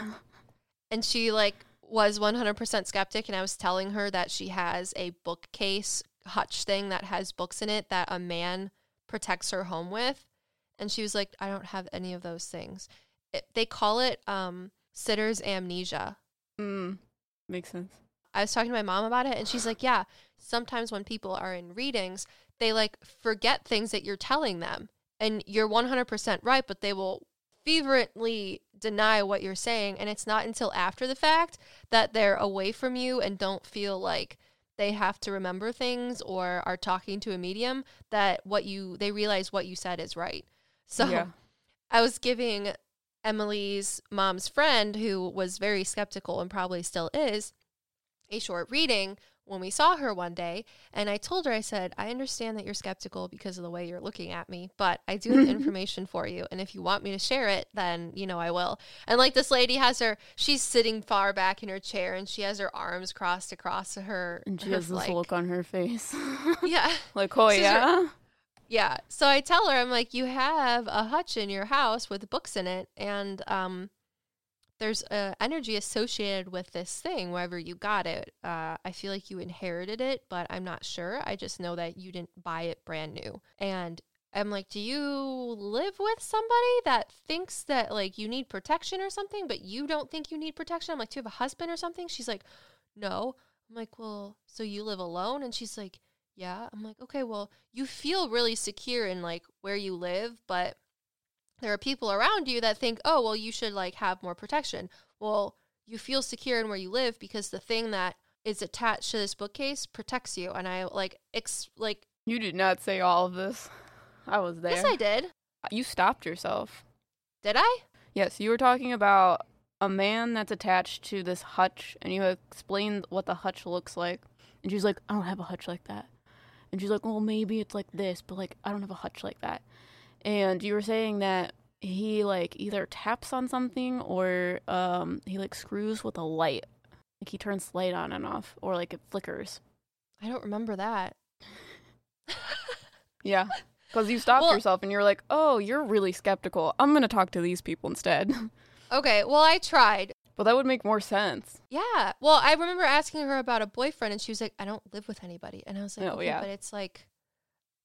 and she like was 100% skeptic and i was telling her that she has a bookcase hutch thing that has books in it that a man protects her home with and she was like i don't have any of those things it, they call it um sitter's amnesia Mm. Makes sense. i was talking to my mom about it and she's like yeah sometimes when people are in readings they like forget things that you're telling them and you're 100% right but they will fervently deny what you're saying and it's not until after the fact that they're away from you and don't feel like they have to remember things or are talking to a medium that what you they realize what you said is right so yeah. I was giving Emily's mom's friend, who was very skeptical and probably still is, a short reading when we saw her one day. And I told her, I said, I understand that you're skeptical because of the way you're looking at me, but I do have information for you. And if you want me to share it, then, you know, I will. And like this lady has her, she's sitting far back in her chair and she has her arms crossed across her. And she her, has this like- look on her face. Yeah. like, oh This is her- yeah. Yeah. So I tell her, I'm like, you have a hutch in your house with books in it, and um, there's uh, energy associated with this thing, wherever you got it. Uh, I feel like you inherited it, but I'm not sure. I just know that you didn't buy it brand new. And I'm like, do you live with somebody that thinks that like you need protection or something, but you don't think you need protection? I'm like, do you have a husband or something? She's like, no. I'm like, well, so you live alone? And she's like, yeah. I'm like, okay, well, you feel really secure in like where you live, but there are people around you that think, oh, well, you should like have more protection. Well, you feel secure in where you live because the thing that is attached to this bookcase protects you. And I like, ex- like, You did not say all of this. I was there. yes, I did. Uh, you stopped yourself. Did I? Yes, you were talking about a man that's attached to this hutch, and you explained what the hutch looks like. And she's like, I don't have a hutch like that. And she's like, well, maybe it's like this, but like, I don't have a hutch like that. And you were saying that he like either taps on something or um he like screws with a light. Like he turns the light on and off, or like it flickers. I don't remember that. Yeah. Because you stopped Well- yourself and you're like, oh, you're really skeptical. I'm going to talk to these people instead. Okay, well, I tried. but that would make more sense. Yeah. Well, I remember asking her about a boyfriend, and she was like, "I don't live with anybody." And I was like, Oh, "Okay, yeah. but it's like,"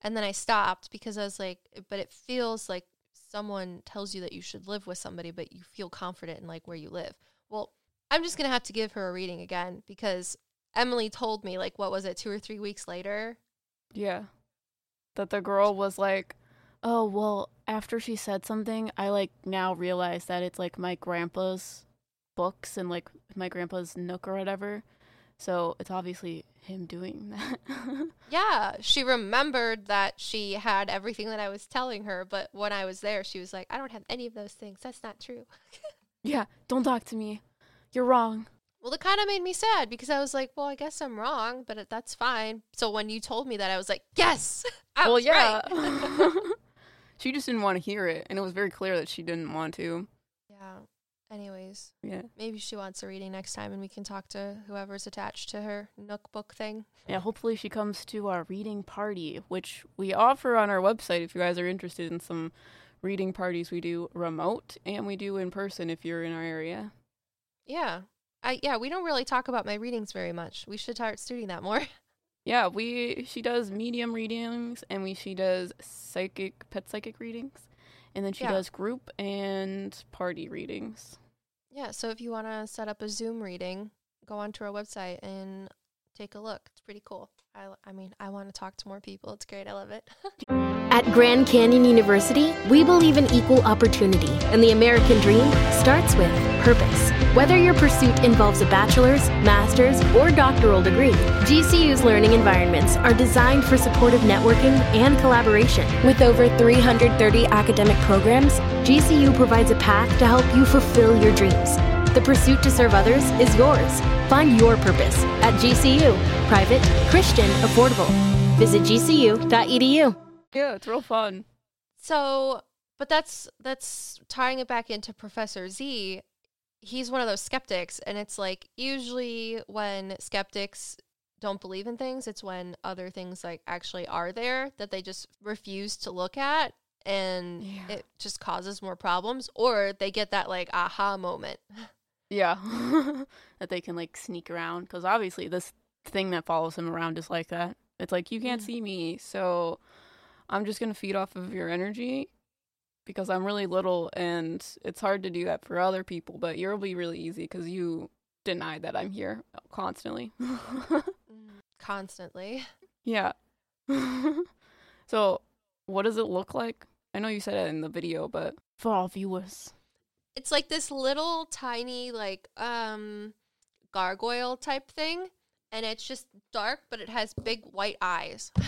and then I stopped because I was like, "But it feels like someone tells you that you should live with somebody, but you feel confident in like where you live." Well, I'm just gonna have to give her a reading again because Emily told me like what was it two or three weeks later. Yeah. That the girl was like, oh, well, after she said something, I like now realize that it's like my grandpa's books and like my grandpa's nook or whatever. So it's obviously him doing that. Yeah, she remembered that she had everything that I was telling her, but when I was there, she was like, I don't have any of those things. That's not true. yeah, don't talk to me. You're wrong. Well, it kind of made me sad because I was like, well, I guess I'm wrong, but that's fine. So when you told me that, I was like, yes, I well, was yeah. right. she just didn't want to hear it, and it was very clear that she didn't want to. yeah. Anyways, Yeah. maybe she wants a reading next time and we can talk to whoever's attached to her Nook book thing. Yeah, hopefully she comes to our reading party, which we offer on our website if you guys are interested in some reading parties. We do remote and we do in person if you're in our area. Yeah. I yeah, we don't really talk about my readings very much. We should start studying that more. Yeah, we she does medium readings and we she does psychic pet psychic readings. And then she Yeah. does group and party readings. Yeah, so if you want to set up a Zoom reading, go onto our website and take a look. It's pretty cool. I, I mean, I want to talk to more people. It's great. I love it. At Grand Canyon University, we believe in equal opportunity, and the American dream starts with purpose. Whether your pursuit involves a bachelor's, master's, or doctoral degree, GCU's learning environments are designed for supportive networking and collaboration. With over 330 academic programs, GCU provides a path to help you fulfill your dreams. The pursuit to serve others is yours. Find your purpose at GCU. Private, Christian, affordable. Visit gcu.edu. Yeah, it's real fun. so, but that's that's tying it back into Professor Z. He's one of those skeptics, and it's like usually when skeptics don't believe in things, it's when other things like actually are there that they just refuse to look at, and Yeah. it just causes more problems, or they get that like aha moment. Yeah. that they can like sneak around cuz obviously this thing that follows him around is like that. It's like you can't Mm. see me, so I'm just going to feed off of your energy because I'm really little and it's hard to do that for other people, but you'll be really easy cuz you deny that I'm here constantly. Constantly. yeah. so, what does it look like? I know you said it in the video, but for all viewers. It's like this little tiny like um gargoyle type thing and it's just dark but it has big white eyes.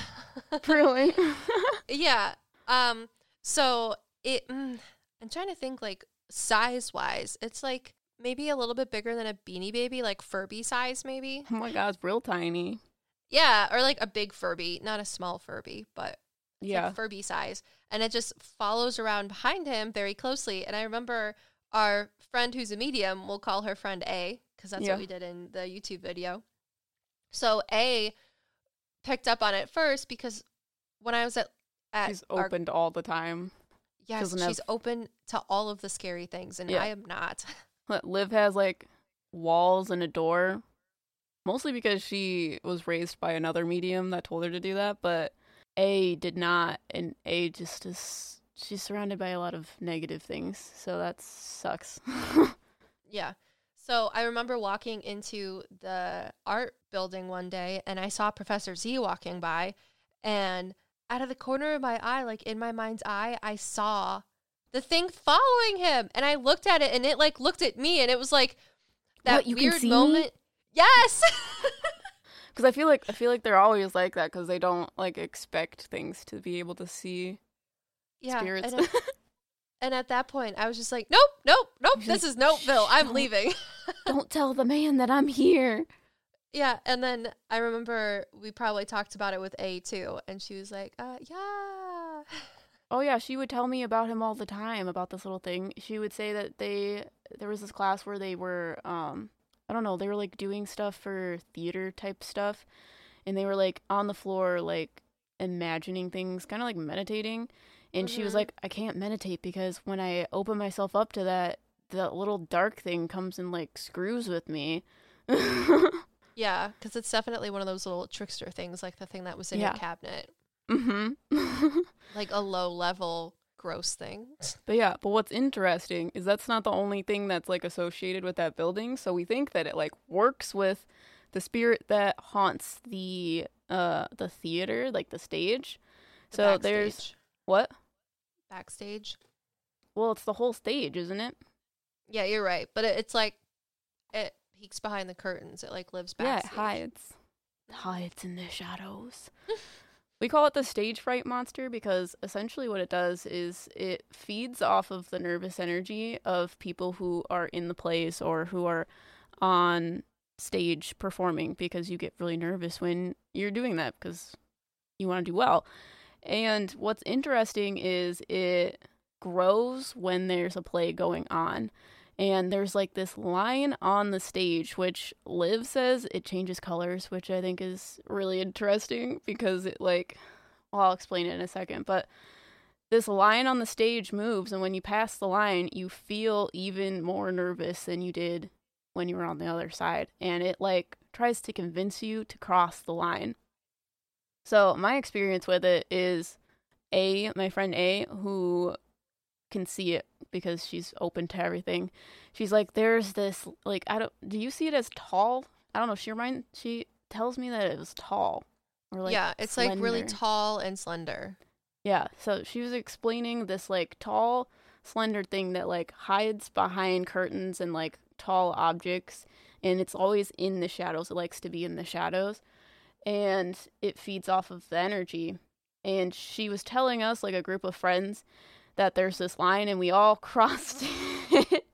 Really? yeah. Um so it mm, I'm trying to think like size-wise. It's like maybe a little bit bigger than a beanie baby like Furby size maybe. oh my god, it's real tiny. Yeah, or like a big Furby, not a small Furby, but Yeah. like Furby size. And it just follows around behind him very closely. And I remember our friend who's a medium, we'll call her friend A, because that's Yeah. what we did in the YouTube video. So A picked up on it first because when I was at, at She's our- opened all the time. yes, she's have- open to all of the scary things, and Yeah. I am not. But Liv has like walls and a door, mostly because she was raised by another medium that told her to do that. But A did not, and A just is. She's surrounded by a lot of negative things, so that sucks. Yeah. So I remember walking into the art building one day and I saw Professor Z walking by and out of the corner of my eye, like in my mind's eye, I saw the thing following him and I looked at it and it like looked at me and it was like that What, weird see me? moment. Yes. Because I feel like I feel like they're always like that because they don't like expect things to be able to see yeah. spirits. And, at, and at that point, I was just like, nope, nope, nope. She's This like, is Nopeville. "Shh, I'm don't." leaving. don't tell the man that I'm here. Yeah, and then I remember we probably talked about it with A too, and she was like, uh, yeah. Oh yeah, she would tell me about him all the time about this little thing. She would say that they there was this class where they were um I don't know, they were like doing stuff for theater type stuff and they were like on the floor like imagining things, kind of like meditating. And she was Mhm. like, I can't meditate because when I open myself up to that that little dark thing comes and like screws with me. Yeah, because it's definitely one of those little trickster things, like the thing that was in Yeah. your cabinet, mhm. like a low level gross thing. But yeah, but what's interesting is that's not the only thing that's like associated with that building. So we think that it like works with the spirit that haunts the uh the theater, like the stage. The so there's what? Backstage. Well, it's the whole stage, isn't it? Yeah, you're right, but it, it's like it. peeks behind the curtains. It like lives Yeah, backstage. it hides. Mm-hmm. Hides in the shadows. we call it the stage fright monster because essentially what it does is it feeds off of the nervous energy of people who are in the plays or who are on stage performing because you get really nervous when you're doing that because you want to do well. And what's interesting is it grows when there's a play going on. And there's like this line on the stage, which Liv says it changes colors, which I think is really interesting because it, like, well, I'll explain it in a second. But this line on the stage moves, and when you pass the line, you feel even more nervous than you did when you were on the other side. And it, like, tries to convince you to cross the line. So, my experience with it is A, my friend A, who can see it because she's open to everything. She's like, there's this like I don't do you see it as tall? I don't know. She remind she tells me that it was tall. Or like yeah, it's like really tall and slender. Yeah. So she was explaining this like tall, slender thing that like hides behind curtains and like tall objects and it's always in the shadows. It likes to be in the shadows. And it feeds off of the energy. And she was telling us, like a group of friends, that there's this line and we all crossed it.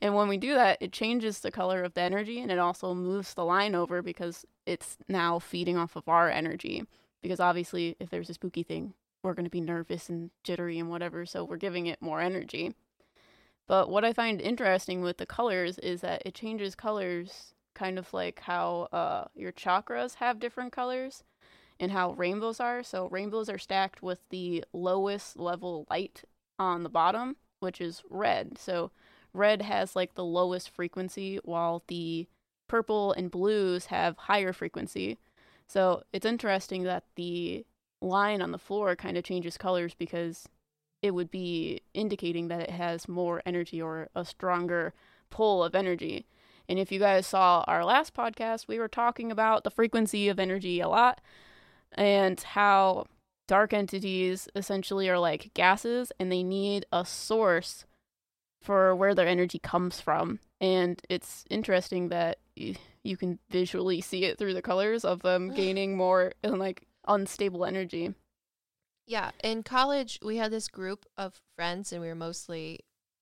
and when we do that, it changes the color of the energy and it also moves the line over because it's now feeding off of our energy. Because obviously, if there's a spooky thing, we're going to be nervous and jittery and whatever, so we're giving it more energy. But what I find interesting with the colors is that it changes colors kind of like how uh, your chakras have different colors and how rainbows are. So rainbows are stacked with the lowest level light on the bottom, which is red. So red has like the lowest frequency while the purple and blues have higher frequency. So it's interesting that the line on the floor kind of changes colors because it would be indicating that it has more energy or a stronger pull of energy. And if you guys saw our last podcast, we were talking about the frequency of energy a lot and how dark entities essentially are like gases and they need a source for where their energy comes from. And it's interesting that you can visually see it through the colors of them gaining more and like unstable energy. Yeah, in college we had this group of friends, and we were mostly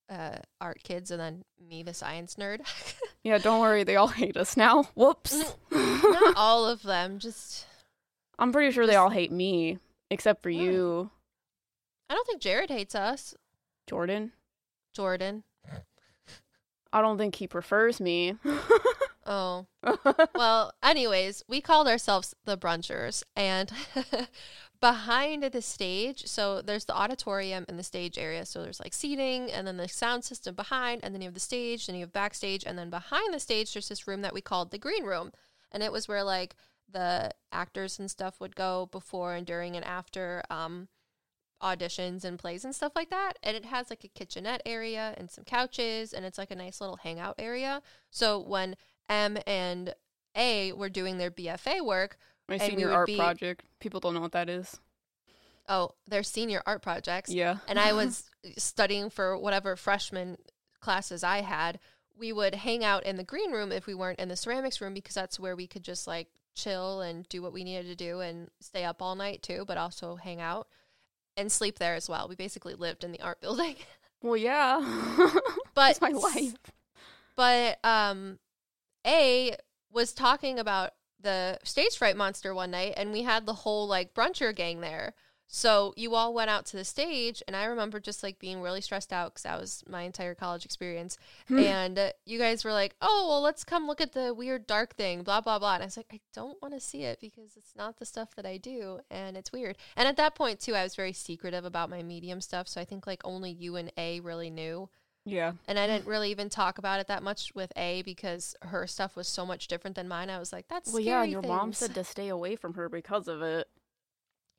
uh, art kids, and then me, the science nerd. Yeah, don't worry, they all hate us now. Whoops. Not all of them, just I'm pretty sure they all hate me, except for Why? you, I don't think Jared hates us. Jordan. Jordan. I don't think he prefers me. Oh. well, anyways, we called ourselves the Brunchers, and behind the stage, so there's the auditorium and the stage area. So there's like seating, and then the sound system behind, and then you have the stage, then you have backstage, and then behind the stage, there's this room that we called the green room, and it was where like the actors and stuff would go before and during and after um, auditions and plays and stuff like that. And it has like a kitchenette area and some couches, and it's like a nice little hangout area. So when Em and A were doing their BFA work, My senior art be- project. People don't know what that is. oh, their senior art projects, Yeah. and I was studying for whatever freshman classes I had, we would hang out in the green room if we weren't in the ceramics room because that's where we could just like chill and do what we needed to do and stay up all night too, but also hang out and sleep there as well. We basically lived in the art building. Well, yeah. But That's my life. But um A was talking about the stage fright monster one night and we had the whole like bruncher gang there. So you all went out to the stage and I remember just like being really stressed out cuz that was my entire college experience. and uh, you guys were like, "Oh, well let's come look at the weird dark thing, blah blah blah." And I was like, "I don't want to see it because it's not the stuff that I do and it's weird." And at that point too, I was very secretive about my medium stuff, so I think like only you and A really knew. Yeah. And I didn't really even talk about it that much with A because her stuff was so much different than mine. I was like, that's Well, yeah, your mom said to stay away from her because of it.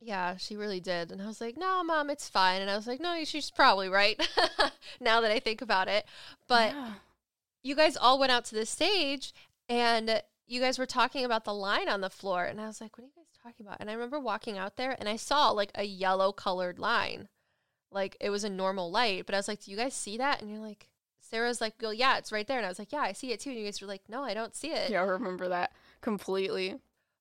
Yeah, she really did. And I was like, no, mom, it's fine. And I was like, no, she's probably right now that I think about it. But Yeah. you guys all went out to the stage and you guys were talking about the line on the floor. And I was like, what are you guys talking about? And I remember walking out there and I saw like a yellow colored line. Like it was a normal light, but I was like, do you guys see that? And you're like, Sarah's like, "Well, yeah, it's right there," and I was like, "Yeah, I see it too." And you guys were like, "No, I don't see it." Yeah, I remember that completely.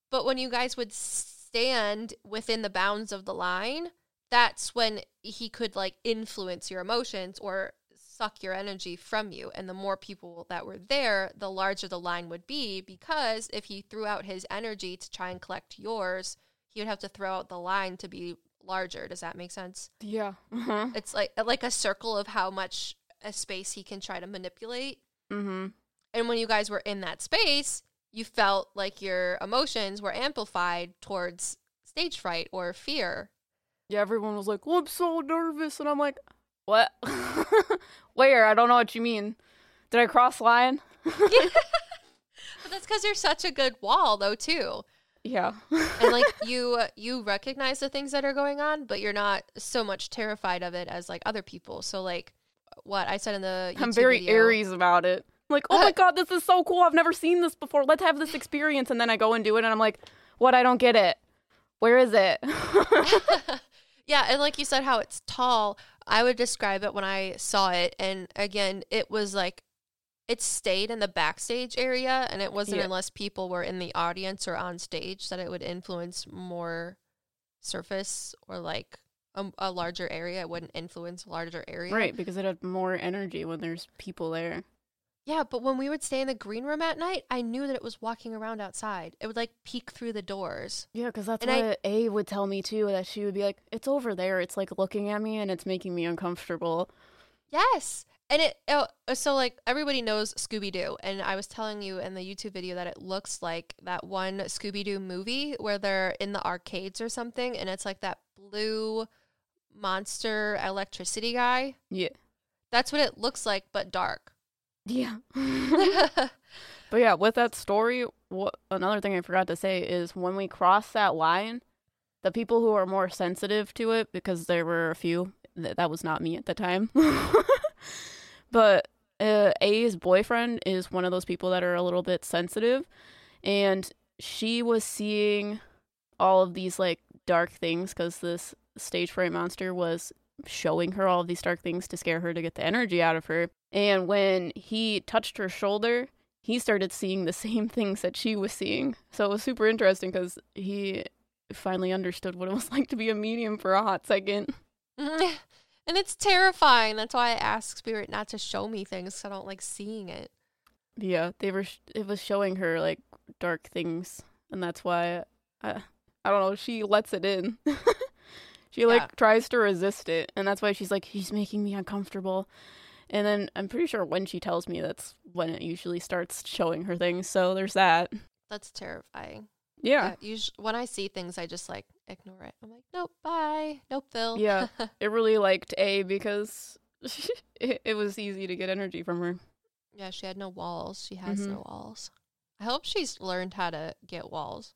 But when you guys would stand within the bounds of the line, that's when he could like influence your emotions or suck your energy from you. And the more people that were there, the larger the line would be because if he threw out his energy to try and collect yours, he would have to throw out the line to be larger. Does that make sense? Yeah. Uh-huh. It's like like a circle of how much a space he can try to manipulate. Mm-hmm. And when you guys were in that space, you felt like your emotions were amplified towards stage fright or fear. Yeah, everyone was like, oh, I'm so nervous. And I'm like, what? Where? I don't know what you mean. Did I cross line? But that's because you're such a good wall, though, too. Yeah. And like you, uh, you recognize the things that are going on, but you're not so much terrified of it as like other people. So like, what I said in the I'm very video- Aries about it. I'm like, oh my god, this is so cool. I've never seen this before. Let's have this experience. And then I go and do it, and I'm like, what? I don't get it. Where is it? Yeah, and like you said, how it's tall. I would describe it when I saw it, and again, it was like it stayed in the backstage area, and it wasn't Yeah. unless people were in the audience or on stage that it would influence more surface or like a, a larger area. It wouldn't influence a larger area, right, because it had more energy when there's people there. Yeah, but when we would stay in the green room at night, I knew that it was walking around outside. It would like peek through the doors. Yeah, because that's And what A would tell me too. That she would be like, "It's over there. It's like looking at me, and it's making me uncomfortable." Yes. And it oh, uh, so like everybody knows Scooby Doo, and I was telling you in the YouTube video that it looks like that one Scooby Doo movie where they're in the arcades or something, and it's like that blue monster electricity guy. Yeah, That's what it looks like, but dark. yeah. but yeah, with that story, what another thing I forgot to say is when we cross that line, the people who are more sensitive to it, because there were a few th- that was not me at the time, but uh, A's boyfriend is one of those people that are a little bit sensitive, and she was seeing all of these like dark things because this stage fright monster was showing her all of these dark things to scare her to get the energy out of her. And when he touched her shoulder, he started seeing the same things that she was seeing. So it was super interesting because he finally understood what it was like to be a medium for a hot second. and it's terrifying. That's why I ask Spirit not to show me things 'cause I don't like seeing it. Yeah, they were. sh- It was showing her like dark things, and that's why I, I don't know. She lets it in. she like Yeah. tries to resist it, and that's why she's like, he's making me uncomfortable. And then I'm pretty sure when she tells me, that's when it usually starts showing her things. So there's that. That's terrifying. Yeah, Yeah, usu- when I see things, I just like ignore it. I'm like, nope, bye, nope, Phil. Yeah. it really liked A because it, it was easy to get energy from her. yeah. She had no walls. She has Mhm. no walls. I hope she's learned how to get walls.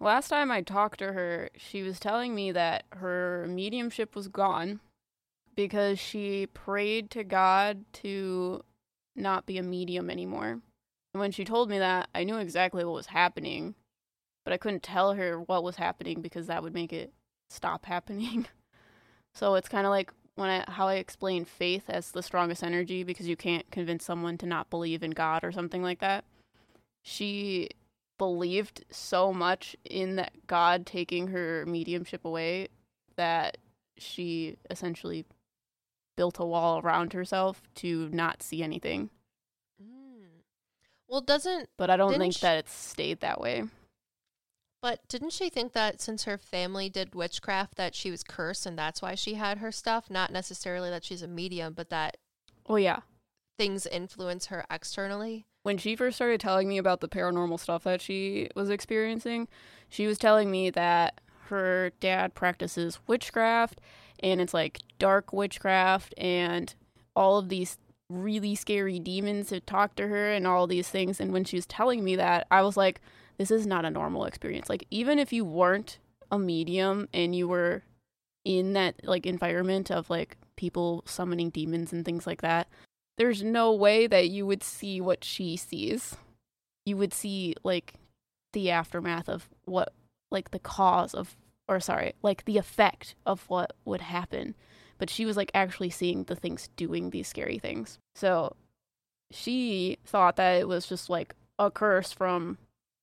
Last time I talked to her, she was telling me that her mediumship was gone because she prayed to God to not be a medium anymore. And when she told me that, I knew exactly what was happening, but I couldn't tell her what was happening because that would make it stop happening. so it's kind of like when I how I explain faith as the strongest energy because you can't convince someone to not believe in God or something like that. She believed so much in that God taking her mediumship away that she essentially built a wall around herself to not see anything. Mm. Well, doesn't But I don't think sh- that it's stayed that way. But didn't she think that since her family did witchcraft that she was cursed and that's why she had her stuff? Not necessarily that she's a medium, but that Oh yeah. things influence her externally. When she first started telling me about the paranormal stuff that she was experiencing, she was telling me that her dad practices witchcraft and it's like dark witchcraft and all of these really scary demons have talked to her and all these things and when she was telling me that I was like this is not a normal experience. Like even if you weren't a medium and you were in that like environment of like people summoning demons and things like that there's no way that you would see what she sees. You would see like the aftermath of what like the cause of or sorry like the effect of what would happen. But she was like actually seeing the things doing these scary things. So she thought that it was just like a curse from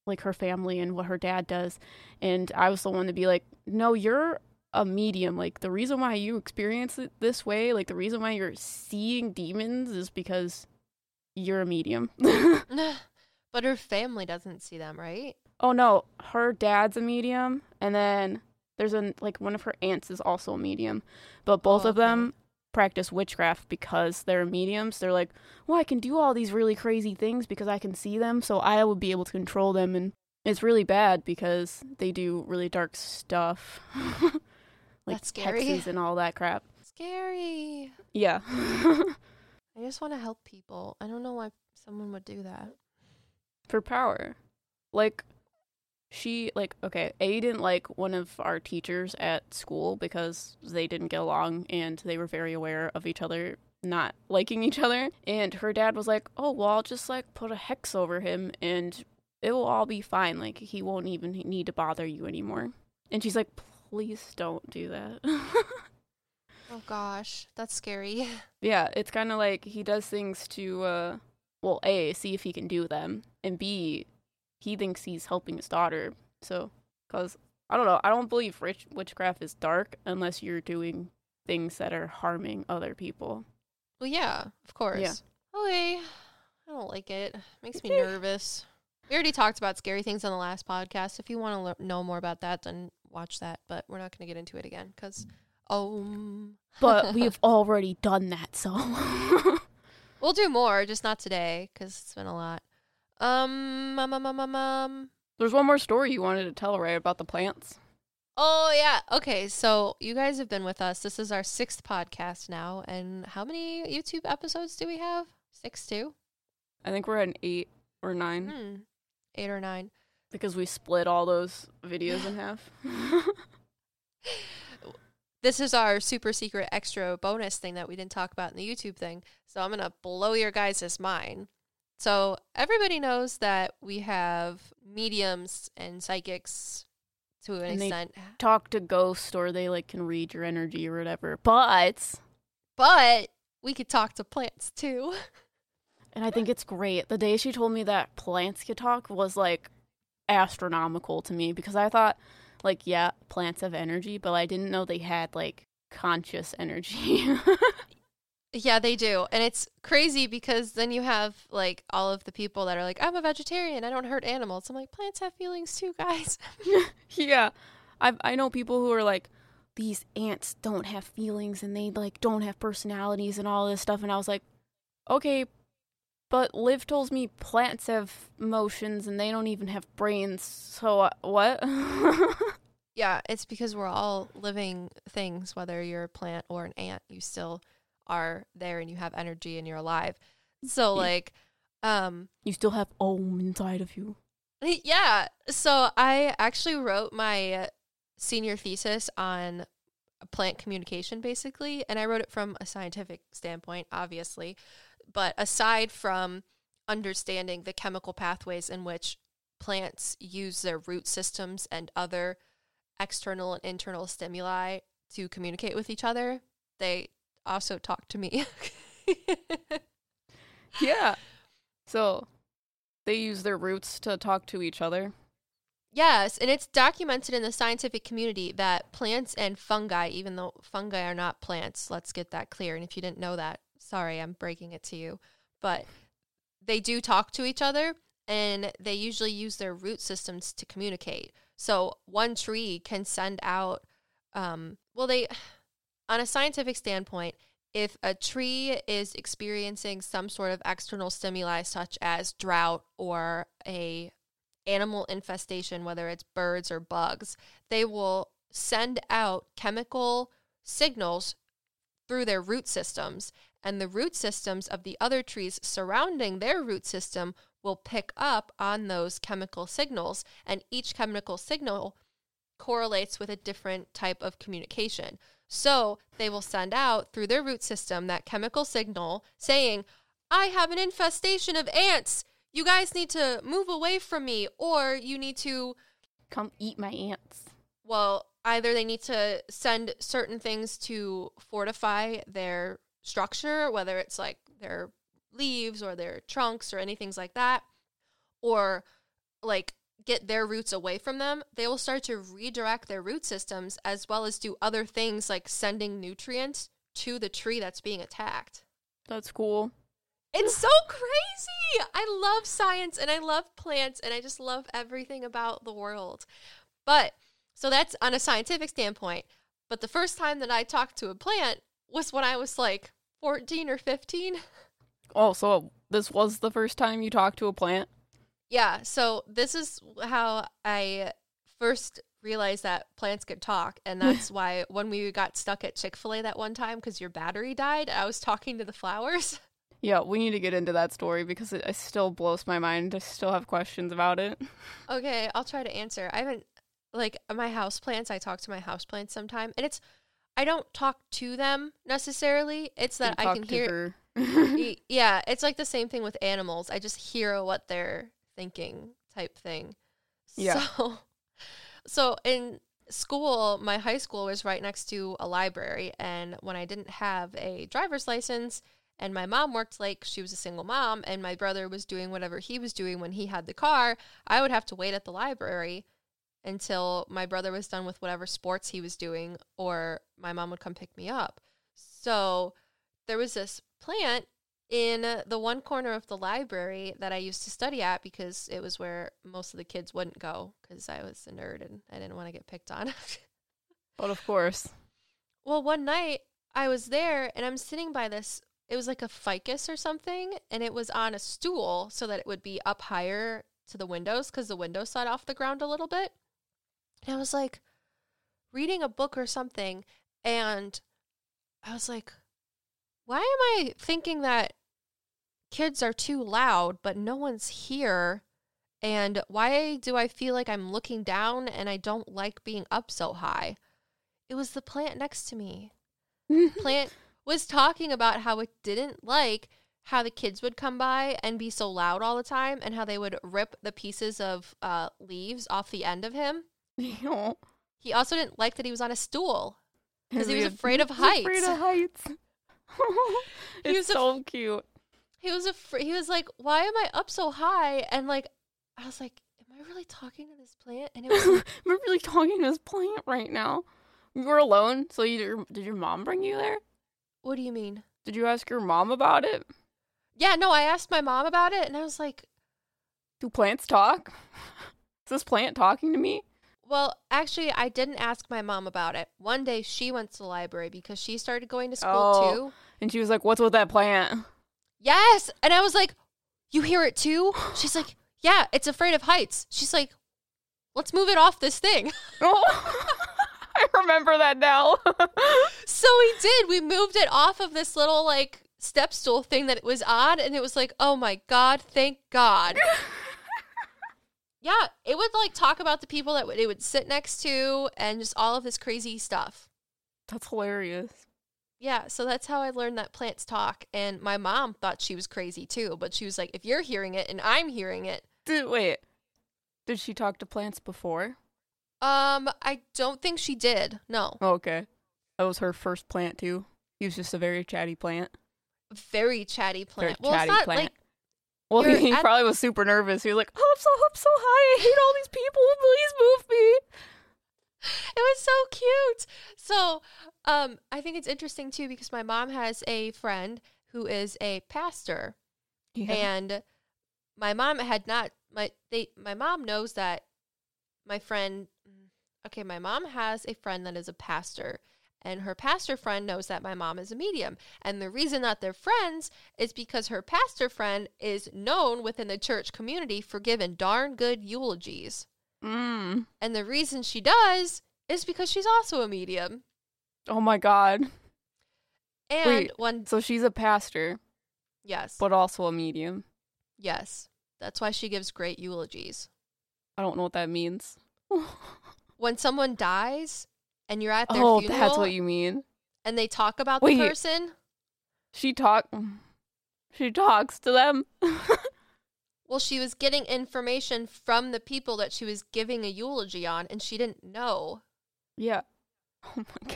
like her family and what her dad does. And I was the one to be like, no, you're a medium. Like the reason why you experience it this way, like the reason why you're seeing demons is because you're a medium. but her family doesn't see them, right? oh no, her dad's a medium, and then there's a like one of her aunts is also a medium, but both Oh, of them practice witchcraft because they're mediums. They're like, well, I can do all these really crazy things because I can see them, so I would be able to control them, and it's really bad because they do really dark stuff, like hexes and all that crap. Scary. Yeah. I just want to help people. I don't know why someone would do that. for power. Like she like okay, A didn't like one of our teachers at school because they didn't get along and they were very aware of each other not liking each other. And her dad was like, "Oh, well, I'll just like put a hex over him and it will all be fine. Like he won't even need to bother you anymore." And she's like, "Please don't do that." Oh gosh, that's scary. Yeah, it's kind of like he does things to, uh, well, A, see if he can do them, and B, he thinks he's helping his daughter. So, because, I don't know, I don't believe rich witchcraft is dark unless you're doing things that are harming other people. Well, yeah, of course. Yeah. Okay. I don't like it. Makes me nervous. We already talked about scary things on the last podcast. If you want to le- know more about that, then watch that. But we're not going to get into it again because, um, But we've already done that, so. we'll do more, just not today because it's been a lot. Um, um, um, um, um, um. There's one more story you wanted to tell, right, about the plants? Oh yeah. Okay. So you guys have been with us. This is our sixth podcast now. And how many YouTube episodes do we have? Six, two. I think we're at an eight or nine Hmm. Eight or nine. because we split all those videos in half. This is our super secret extra bonus thing that we didn't talk about in the YouTube thing. So I'm gonna blow your guys' mind. So everybody knows that we have mediums and psychics to an And they- extent, Talk to ghosts or they like can read your energy or whatever. But but we could talk to plants too. And I think it's great. The day she told me that plants could talk was like astronomical to me because I thought, like, yeah, plants have energy, but I didn't know they had like conscious energy. Yeah, they do. And it's crazy because then you have like all of the people that are like, I'm a vegetarian, I don't hurt animals. I'm like, plants have feelings too, guys. yeah. I I know people who are like these ants don't have feelings and they like don't have personalities and all this stuff and I was like, "Okay, but Liv tells me plants have emotions and they don't even have brains. So uh, what?" yeah, it's because we're all living things, whether you're a plant or an ant, you still are there and you have energy and you're alive. So Yeah. like um you still have om inside of you. yeah, so I actually wrote my senior thesis on plant communication basically, and I wrote it from a scientific standpoint, obviously. But aside from understanding the chemical pathways in which plants use their root systems and other external and internal stimuli to communicate with each other, they also talk to me. Yeah. So they use their roots to talk to each other. Yes, and it's documented in the scientific community that plants and fungi, even though fungi are not plants, let's get that clear. And if you didn't know that, sorry, I'm breaking it to you. But they do talk to each other and they usually use their root systems to communicate. So one tree can send out, um, well, they, on a scientific standpoint, if a tree is experiencing some sort of external stimuli such as drought or a animal infestation whether it's birds or bugs they will send out chemical signals through their root systems and the root systems of the other trees surrounding their root system will pick up on those chemical signals and each chemical signal correlates with a different type of communication so they will send out through their root system that chemical signal saying, I have an infestation of ants. You guys need to move away from me, or you need to, Come eat my ants. well, either they need to send certain things to fortify their structure, whether it's like their leaves or their trunks or anything like that, or like get their roots away from them, they will start to redirect their root systems as well as do other things like sending nutrients to the tree that's being attacked. That's cool. It's so crazy. I love science and I love plants and I just love everything about the world. But so that's on a scientific standpoint. But the first time that I talked to a plant was when I was like 14 or 15. Oh, so this was the first time you talked to a plant? Yeah, so this is how I first realized that plants could talk. And that's why when we got stuck at Chick fil A that one time because your battery died, I was talking to the flowers. Yeah, we need to get into that story because it, it still blows my mind. I still have questions about it. Okay, I'll try to answer. I haven't like my house plants. I talk to my house plants sometime, and it's I don't talk to them necessarily. It's that I can hear. yeah, it's like the same thing with animals. I just hear what they're thinking, type thing. Yeah. So, so in school, my high school was right next to a library, and when I didn't have a driver's license, and my mom worked like she was a single mom, and my brother was doing whatever he was doing when he had the car, I would have to wait at the library until my brother was done with whatever sports he was doing, or my mom would come pick me up. So there was this plant in the one corner of the library that I used to study at because it was where most of the kids wouldn't go because I was a nerd and I didn't want to get picked on. But of course. well, one night I was there and I'm sitting by this. It was like a ficus or something, and it was on a stool so that it would be up higher to the windows because the windows sat off the ground a little bit. And I was like reading a book or something, and I was like, why am I thinking that kids are too loud, but no one's here? And why do I feel like I'm looking down and I don't like being up so high? It was the plant next to me. Plant was talking about how it didn't like how the kids would come by and be so loud all the time and how they would rip the pieces of uh, leaves off the end of him. Ew. He also didn't like that he was on a stool because he was afraid of he's Afraid heights. of heights. He it's was af- so cute. He was afraid. He was like, "Why am I up so high?" And like, I was like, "Am I really talking to this plant?" And it was like, We're really talking to this plant right now. You were alone, so you did your mom bring you there? "What do you mean?" Did you ask your mom about it? Yeah, no. I asked my mom about it, and I was like, Do plants talk? Is this plant talking to me? Well, actually, I didn't ask my mom about it. One day she went to the library because she started going to school Oh. too. And she was like, "What's with that plant?" Yes. And I was like, You hear it too? She's like, Yeah, it's afraid of heights. She's like, Let's move it off this thing. Oh, I remember that now. so we did. We moved it off of this little like step stool thing that it was on. And it was like, Oh my God, thank God. yeah, it would like talk about the people that it would sit next to and just all of this crazy stuff. That's hilarious. Yeah, so that's how I learned that plants talk. And my mom thought she was crazy too, but she was like, if you're hearing it and I'm hearing it, Did wait? Did she talk to plants before? um, I don't think she did. No. Oh, okay, that was her first plant too. He was just a very chatty plant. Very chatty Very plant. well, chatty it's not plant. like Well, You're he at- probably was super nervous. He was like, "Oh, I'm so up so high. I hate all these people. Please move me." It was so cute. So, um, I think it's interesting too because my mom has a friend who is a pastor, and my mom had not my they my mom knows that my friend okay my mom has a friend that is a pastor and her pastor friend knows that my mom is a medium. And the reason that they're friends is because her pastor friend is known within the church community for giving darn good eulogies Mm. and the reason she does is because she's also a medium Oh my god. and Wait. one So she's a pastor, yes but also a medium. yes that's why she gives great eulogies I don't know what that means. when someone dies and you're at their oh, funeral that's what you mean. and they talk about Wait. the person, She talk. She talks to them. well, she was getting information from the people that she was giving a eulogy on, and she didn't know. yeah. Oh my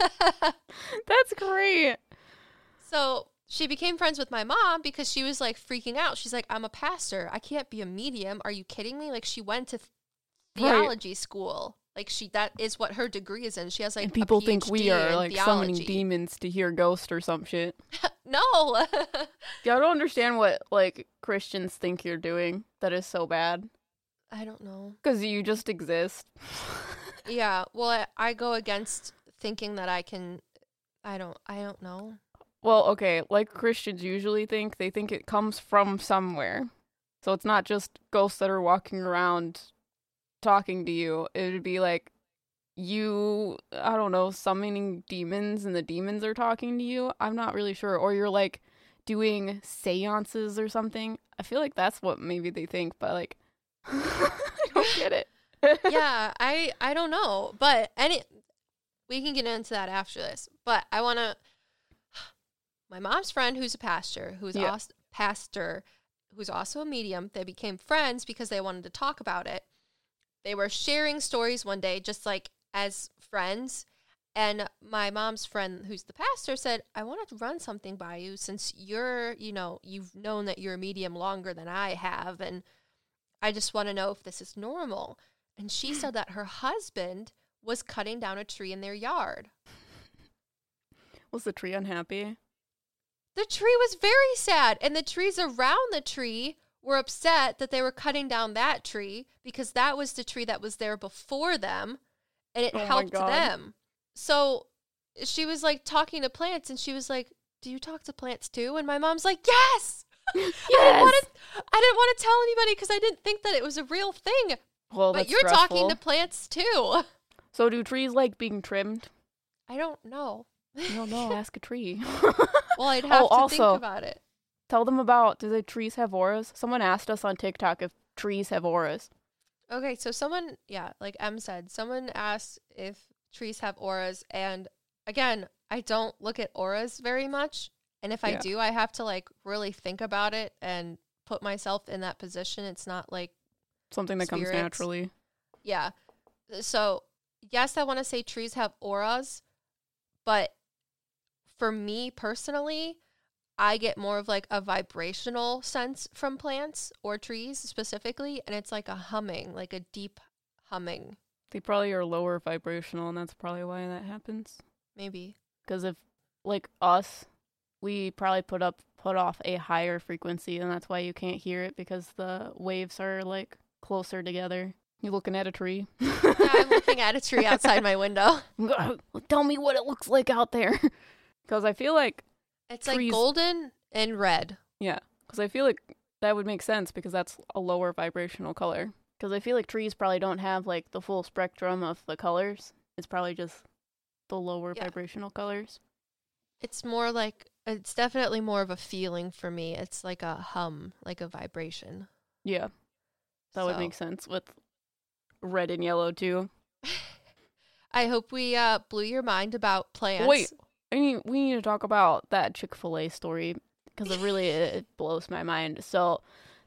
god. That's great. so she became friends with my mom because she was like freaking out. She's like, I'm a pastor. I can't be a medium. Are you kidding me? Like she went to Right. theology school. Like she that is what her degree is in. She has like and people think we are like summoning demons to hear ghosts or some shit. no. Yeah, I don't understand what like Christians think you're doing that is so bad. I don't know. Because you just exist. Yeah. Well, I, I go against thinking that I can. I don't. I don't know. well, okay, like Christians usually think, they think it comes from somewhere. So it's not just ghosts that are walking around talking to you. It would be like you, I don't know, summoning demons and the demons are talking to you. I'm not really sure. Or you're like doing seances or something. I feel like that's what maybe they think, but like, I don't get it. yeah, I I don't know, but any we can get into that after this. But I want to. My mom's friend, who's a pastor, who's Yeah. also pastor, who's also a medium. They became friends because they wanted to talk about it. They were sharing stories one day, just like as friends. And my mom's friend, who's the pastor, said, I want to run something by you since you're, you know, you've known that you're a medium longer than I have. And I just want to know if this is normal. And she said that her husband was cutting down a tree in their yard. Was the tree unhappy? The tree was very sad, and the trees around the tree were upset that they were cutting down that tree because that was the tree that was there before them and it Oh helped them. So she was like talking to plants and she was like, Do you talk to plants too? And my mom's like, Yes. I didn't want to I didn't want to tell anybody because I didn't think that it was a real thing. Well, but you're talking to plants too. So do trees like being trimmed? I don't know. No, no. Ask a tree. Well, I'd oh, have Oh, to also- think about it. Tell them about. Do the trees have auras? Someone asked us on TikTok if trees have auras. Okay, so someone, yeah, like Em said, someone asked if trees have auras. And again, I don't look at auras very much. And if I Yeah. do, I have to like really think about it and put myself in that position. It's not like, Something that comes naturally. yeah. So, yes, I want to say trees have auras, but for me personally, I get more of like a vibrational sense from plants or trees specifically. And it's like a humming, like a deep humming, They probably are lower vibrational, and that's probably why that happens. maybe. Because if, like us, we probably put up put off a higher frequency, and that's why you can't hear it because the waves are like closer together. You looking at a tree? Yeah, I'm looking at a tree outside my window. Tell me what it looks like out there. Because I feel like It's like golden and red. Yeah, because I feel like that would make sense because that's a lower vibrational color. Because I feel like trees probably don't have like the full spectrum of the colors. It's probably just the lower Yeah. vibrational colors. It's more like it's definitely more of a feeling for me. It's like a hum, like a vibration. Yeah, that would make sense with red and yellow too. I hope we uh, blew your mind about plants. Wait, I mean, we need to talk about that Chick Fil A story because it really it blows my mind. So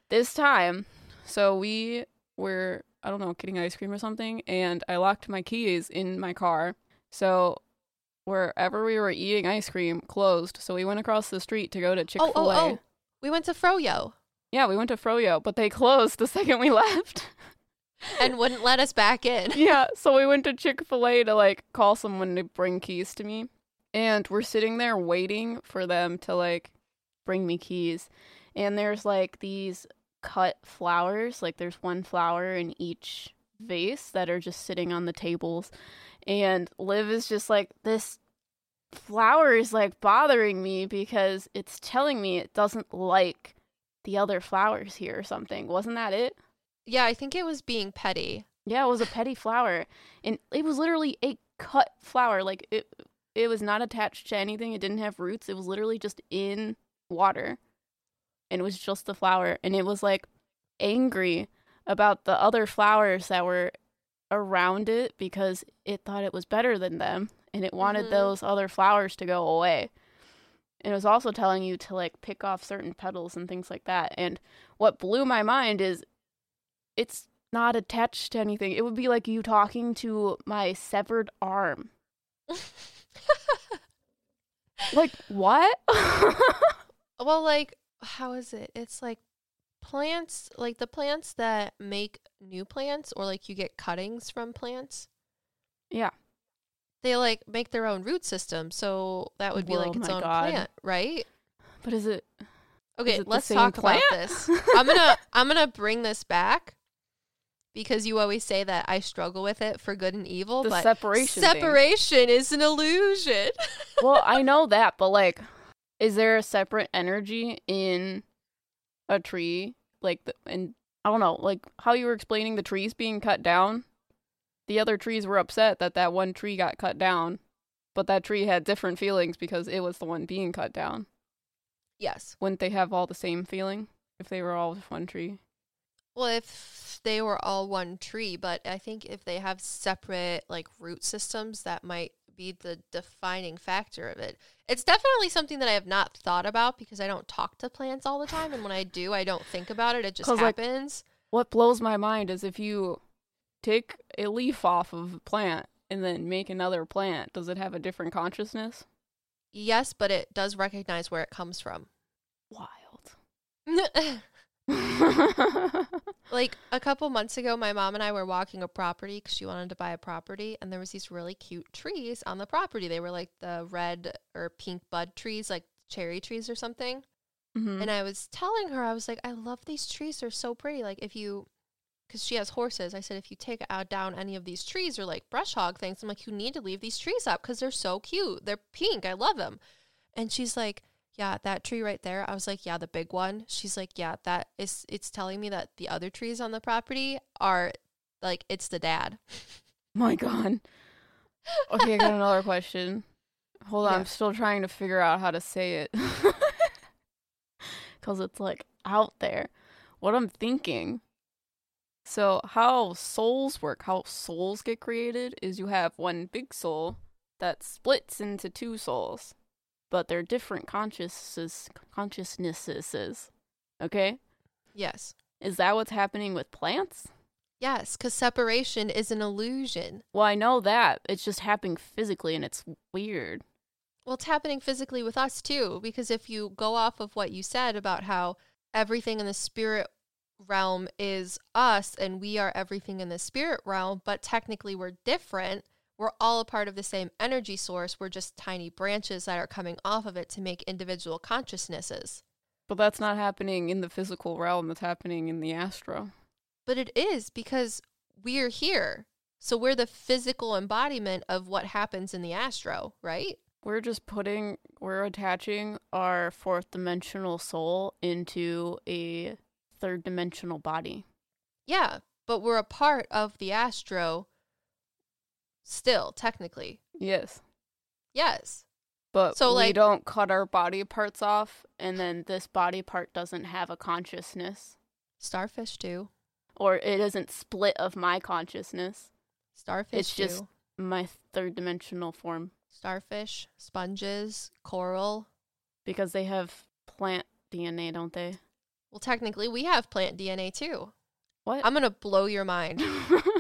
this time, so we were I don't know getting ice cream or something, and I locked my keys in my car. So wherever we were eating ice cream closed. So we went across the street to go to Chick Oh, Fil A. Oh, oh, oh. We went to Froyo Yeah, we went to Froyo, but they closed the second we left. and wouldn't let us back in. yeah, so we went to Chick fil A to like call someone to bring keys to me. And we're sitting there waiting for them to like bring me keys. And there's like these cut flowers, like there's one flower in each vase that are just sitting on the tables. And Liv is just like, this flower is like bothering me because it's telling me it doesn't like the other flowers here or something. Wasn't that it? Yeah, I think it was being petty. Yeah, it was a petty flower, and it was literally a cut flower. Like it, it was not attached to anything. It didn't have roots. It was literally just in water, and it was just the flower. And it was like angry about the other flowers that were around it because it thought it was better than them, and it wanted Mhm. those other flowers to go away. And it was also telling you to like pick off certain petals and things like that. And what blew my mind is it's not attached to anything. It would be like you talking to my severed arm. Like what? Well, like, how is it? It's like plants, like the plants that make new plants, or like you get cuttings from plants. yeah. They like make their own root system, so that would be like Oh its own God. plant, right? But is it Okay, it let's talk plant? about this. I'm gonna I'm gonna bring this back because you always say that I struggle with it for good and evil, the but separation thing? separation is an illusion. well, I know that, but like, is there a separate energy in a tree? Like, the, and I don't know, like how you were explaining the trees being cut down. The other trees were upset that that one tree got cut down, but that tree had different feelings because it was the one being cut down. yes. Wouldn't they have all the same feeling if they were all one tree? Well, if they were all one tree, but I think if they have separate like root systems, that might be the defining factor of it. It's definitely something that I have not thought about because I don't talk to plants all the time, and when I do, I don't think about it. It just 'Cause, like, happens. What blows my mind is if you take a leaf off of a plant and then make another plant, does it have a different consciousness? yes, but it does recognize where it comes from. Wild. like a couple months ago, my mom and I were walking a property because she wanted to buy a property, and there was these really cute trees on the property. They were like the red or pink bud trees, like cherry trees or something. Mhm. And I was telling her, I was like, I love these trees. They're so pretty. Like if you, because she has horses, I said if you take out down any of these trees or like brush hog things, I'm like, you need to leave these trees up because they're so cute. They're pink. I love them. And she's like, yeah, that tree right there. I was like, yeah, the big one. She's like, yeah, that is. It's telling me that the other trees on the property are like it's the dad. My God. Okay, I got another question. Hold on, Yeah. I'm still trying to figure out how to say it. Because it's like out there. What I'm thinking. So, how souls work, how souls get created, is you have one big soul that splits into two souls, but they're different consciousnesses. Consciousnesses. Okay? Yes, Is that what's happening with plants? yes, because separation is an illusion. Well, I know that. It's just happening physically and it's weird. Well, it's happening physically with us too, because if you go off of what you said about how everything in the spirit realm is us and we are everything in the spirit realm, but technically we're different, we're all a part of the same energy source. We're just tiny branches that are coming off of it to make individual consciousnesses. But that's not happening in the physical realm, it's happening in the astro. But it is because we're here. So we're the physical embodiment of what happens in the astro, right? We're just putting, we're attaching our fourth dimensional soul into a third dimensional body. Yeah, but we're a part of the astro still, technically. Yes. Yes. But So, we like- don't cut our body parts off, and then this body part doesn't have a consciousness, Starfish do. or it isn't split of my consciousness, Starfish It's just- do. my third dimensional form, Starfish, sponges, coral. because they have plant DNA, don't they? Well, technically, we have plant DNA too. What? I'm going to blow your mind.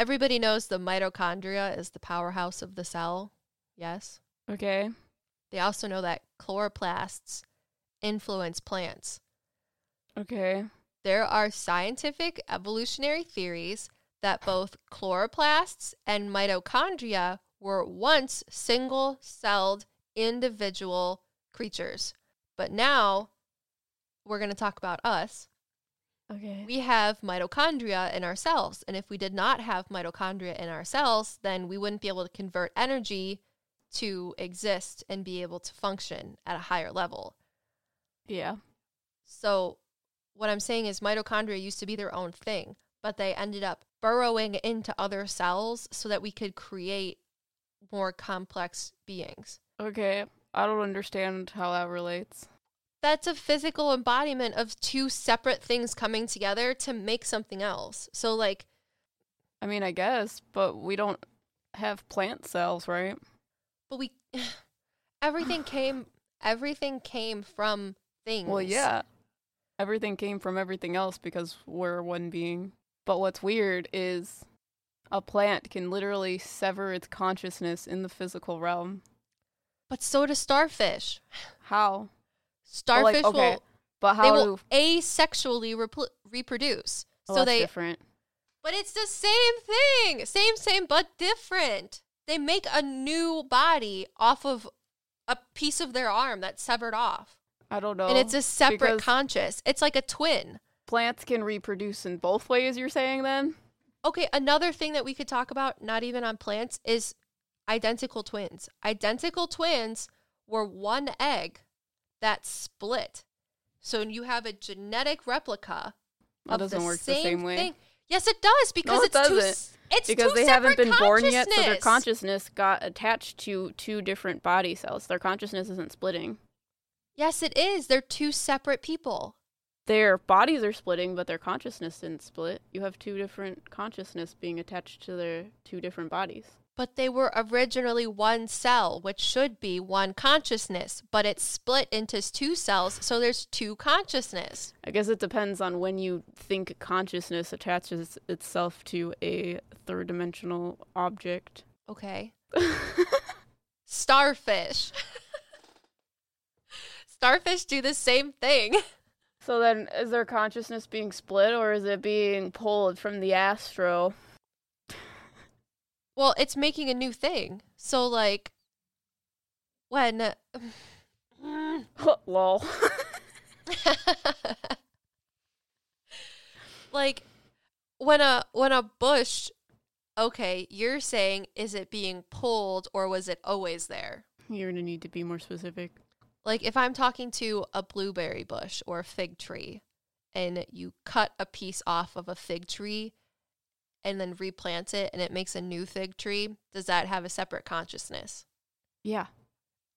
Everybody knows the mitochondria is the powerhouse of the cell. Yes. okay. They also know that chloroplasts influence plants. Okay. There are scientific evolutionary theories that both chloroplasts and mitochondria were once single celled individual creatures. But now we're going to talk about us. Okay. We have mitochondria in our cells. And if we did not have mitochondria in our cells, then we wouldn't be able to convert energy to exist and be able to function at a higher level. Yeah. So, what I'm saying is, mitochondria used to be their own thing, but they ended up burrowing into other cells so that we could create more complex beings. Okay. I don't understand how that relates. That's a physical embodiment of two separate things coming together to make something else. So, like, I mean, I guess, but we don't have plant cells, right? but we, everything came, everything came from things. Well, yeah. Everything came from everything else because we're one being. But what's weird is a plant can literally sever its consciousness in the physical realm. But so do starfish. How? Starfish like, okay, will but how they will do? asexually repl- reproduce. Oh, so they different. But it's the same thing. Same same but different. They make a new body off of a piece of their arm that's severed off. I don't know. and it's a separate conscious. It's like a twin. Plants can reproduce in both ways. You're saying then? Okay, another thing that we could talk about, not even on plants, is identical twins. Identical twins were one egg that split. So you have a genetic replica That of doesn't the work same the same way. thing. Yes, it does because No, it it's two. doesn't. s- It's because two they haven't been born yet, so their consciousness. consciousness got attached to two different body cells. Their consciousness isn't splitting. Yes, it is. They're two separate people. Their bodies are splitting, but their consciousness didn't split. You have two different consciousness being attached to their two different bodies. But they were originally one cell, which should be one consciousness, but it's split into two cells, so there's two consciousness. I guess it depends on when you think consciousness attaches itself to a third dimensional object. Okay. Starfish. Starfish do the same thing. So then, is their consciousness being split or is it being pulled from the astro? Well, it's making a new thing. So, like, when. Lol. like when a when a bush okay you're saying is it being pulled or was it always there You're gonna need to be more specific. like if i'm talking to a blueberry bush or a fig tree and you cut a piece off of a fig tree and then replant it and it makes a new fig tree does that have a separate consciousness Yeah,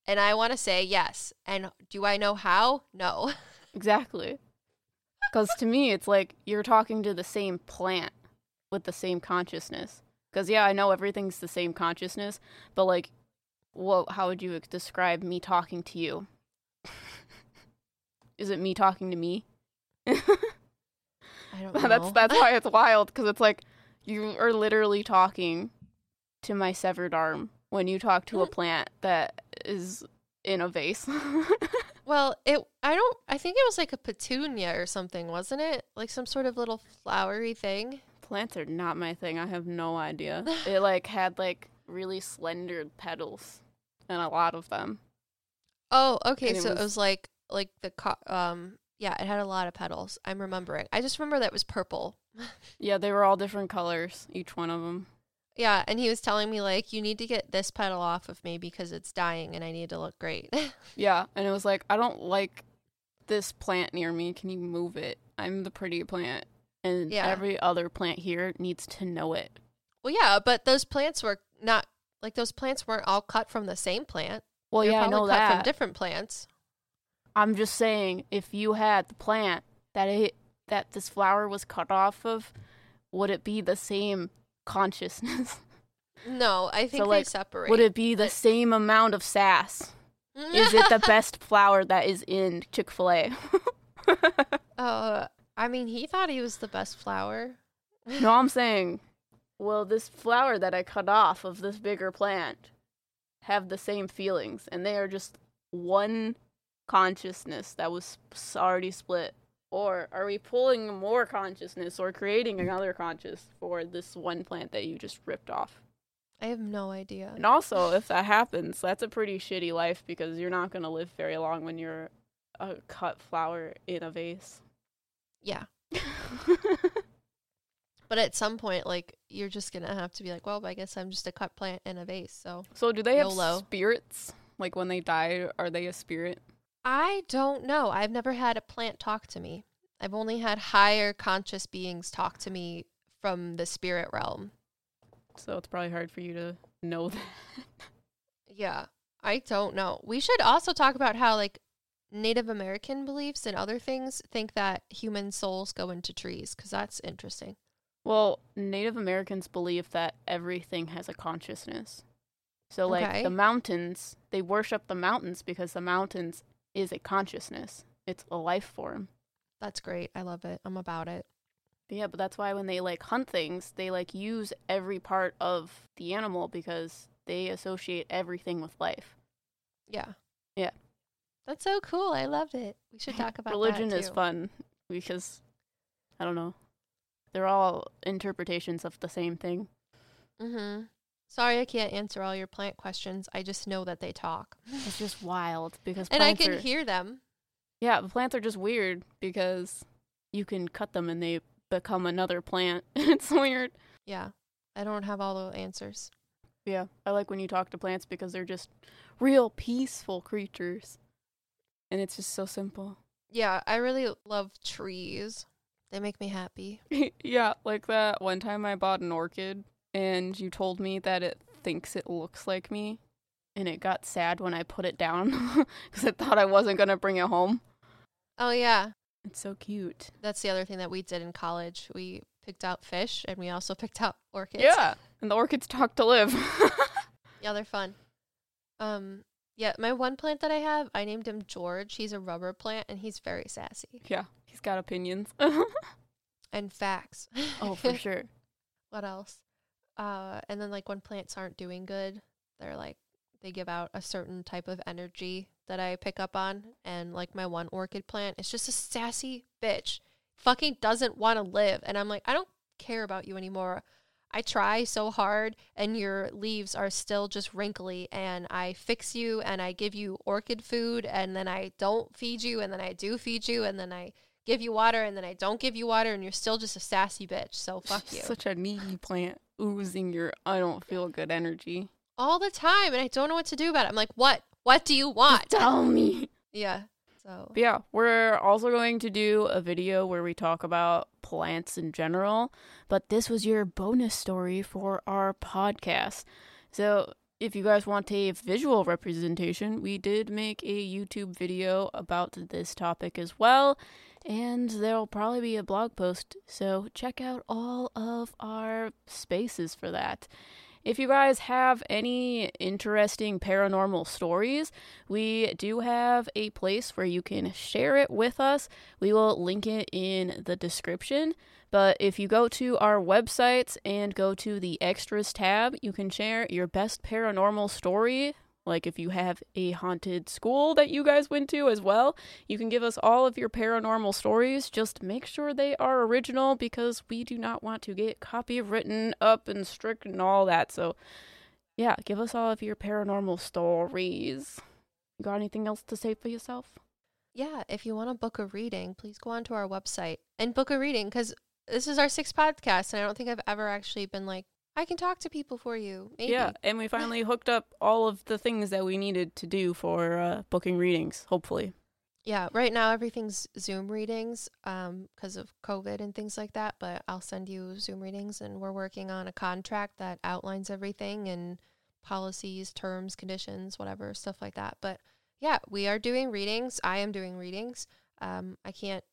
and i want to say yes and do i know how no exactly. Because to me, it's like you're talking to the same plant with the same consciousness. Because yeah, I know everything's the same consciousness, but like, what? How would you describe me talking to you? Is it me talking to me? i don't know that's that's why it's wild because it's like you are literally talking to my severed arm when you talk to a plant that is in a vase. Well, it I don't I think it was like a petunia or something, wasn't it? Like some sort of little flowery thing. Plants are not my thing. I have no idea. It like had like really slender petals and a lot of them. Oh, okay. And so it was- was like like the co- um yeah, it had a lot of petals. I'm remembering. I just remember that it was purple. Yeah, they were all different colors, each one of them. Yeah, and he was telling me like you need to get this petal off of me because it's dying and I need to look great. Yeah, and it was like I don't like this plant near me. Can you move it? I'm the pretty plant. And Yeah. every other plant here needs to know it. well, yeah, but those plants were not like those plants weren't all cut from the same plant. Well, They were yeah, I know cut that. from different plants. I'm just saying, if you had the plant that it that this flower was cut off of, would it be the same consciousness? No, I think they like, separate. would it be the same amount of sass? Is it the best flower that is in Chick Fil A? Uh, I mean, he thought he was the best flower. no, I'm saying, will this flower that I cut off of this bigger plant have the same feelings, and they are just one consciousness that was already split? Or are we pulling more consciousness or creating another conscious for this one plant that you just ripped off? I have no idea. And also, if that happens, that's a pretty shitty life because you're not going to live very long when you're a cut flower in a vase. Yeah. But at some point, like, you're just going to have to be like, well, I guess I'm just a cut plant in a vase. So so, do they have spirits? Like when they die, are they a spirit? I don't know. I've never had a plant talk to me. I've only had higher conscious beings talk to me from the spirit realm. So it's probably hard for you to know that. Yeah. I don't know. We should also talk about how, like, Native American beliefs and other things think that human souls go into trees because that's interesting. Well, Native Americans believe that everything has a consciousness. So, like Okay. the mountains, they worship the mountains because the mountains is a consciousness. It's a life form. That's great. I love it. I'm about it. Yeah, but that's why when they like hunt things, they like use every part of the animal because they associate everything with life. Yeah. Yeah. That's so cool. I loved it. We should talk about Religion is fun because I don't know. They're all interpretations of the same thing. Mm-hmm. Sorry, I can't answer all your plant questions. I just know that they talk, It's just wild because and I can are, hear them. Yeah, the plants are just weird because you can cut them and they become another plant. it's weird. Yeah, I don't have all the answers. Yeah, I like when you talk to plants because they're just real peaceful creatures. And it's just so simple. Yeah, I really love trees. They make me happy. yeah, like that one time I bought an orchid and you told me that it thinks it looks like me. And it got sad when I put it down because it thought I wasn't going to bring it home. Oh yeah, It's so cute. that's the other thing that we did in college. We picked out fish, and we also picked out orchids. Yeah. And the orchids talk to Liv. Yeah, they're fun. Um, yeah, my one plant that I have, I named him George. He's a rubber plant, and he's very sassy yeah, he's got opinions. and facts. oh, for sure. what else? Uh, and then like when plants aren't doing good, they're like they give out a certain type of energy that I pick up on. And like my one orchid plant, it's just a sassy bitch. Fucking doesn't want to live. And I'm like, I don't care about you anymore. I try so hard and your leaves are still just wrinkly and I fix you and I give you orchid food and then I don't feed you and then I do feed you and then I give you water and then I don't give you water and you're still just a sassy bitch. So fuck you. Such a needy plant oozing your I don't feel good energy. all the time and I don't know what to do about it. I'm like, what? What do you want? Tell me. yeah. So But yeah, we're also going to do a video where we talk about plants in general, but this was your bonus story for our podcast. So, if you guys want a visual representation, we did make a YouTube video about this topic as well, and there'll probably be a blog post. So, check out all of our spaces for that. If you guys have any interesting paranormal stories, we do have a place where you can share it with us. We will link it in the description. But if you go to our websites and go to the extras tab, you can share your best paranormal story. Like if you have a haunted school that you guys went to as well, you can give us all of your paranormal stories. Just make sure they are original because we do not want to get copywritten up and strict and all that. So, yeah, give us all of your paranormal stories. You got anything else to say for yourself? yeah, if you want to book a reading, please go onto our website and book a reading because this is our sixth podcast, and I don't think I've ever actually been like, I can talk to people for you. Maybe. Yeah, and we finally hooked up all of the things that we needed to do for uh, booking readings, hopefully. Yeah, right now everything's Zoom readings um because of COVID and things like that, but I'll send you Zoom readings and we're working on a contract that outlines everything and policies, terms, conditions, whatever, stuff like that. But yeah, we are doing readings. I am doing readings. Um I can't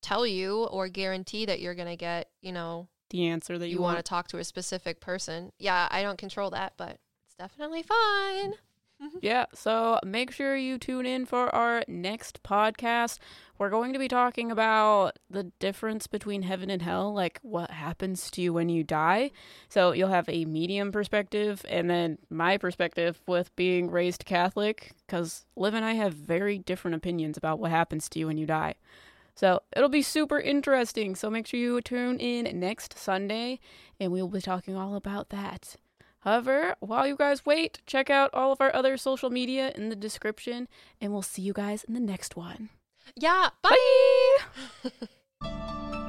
tell you or guarantee that you're going to get, you know, The answer that you, you, want to talk to a specific person. Yeah, I don't control that, but it's definitely fun. Yeah, so make sure you tune in for our next podcast. We're going to be talking about the difference between heaven and hell, like what happens to you when you die. So you'll have a medium perspective and then my perspective with being raised Catholic, because Liv and I have very different opinions about what happens to you when you die. So it'll be super interesting. So make sure you tune in next Sunday and we'll be talking all about that. However, while you guys wait, check out all of our other social media in the description, and we'll see you guys in the next one. Yeah, bye.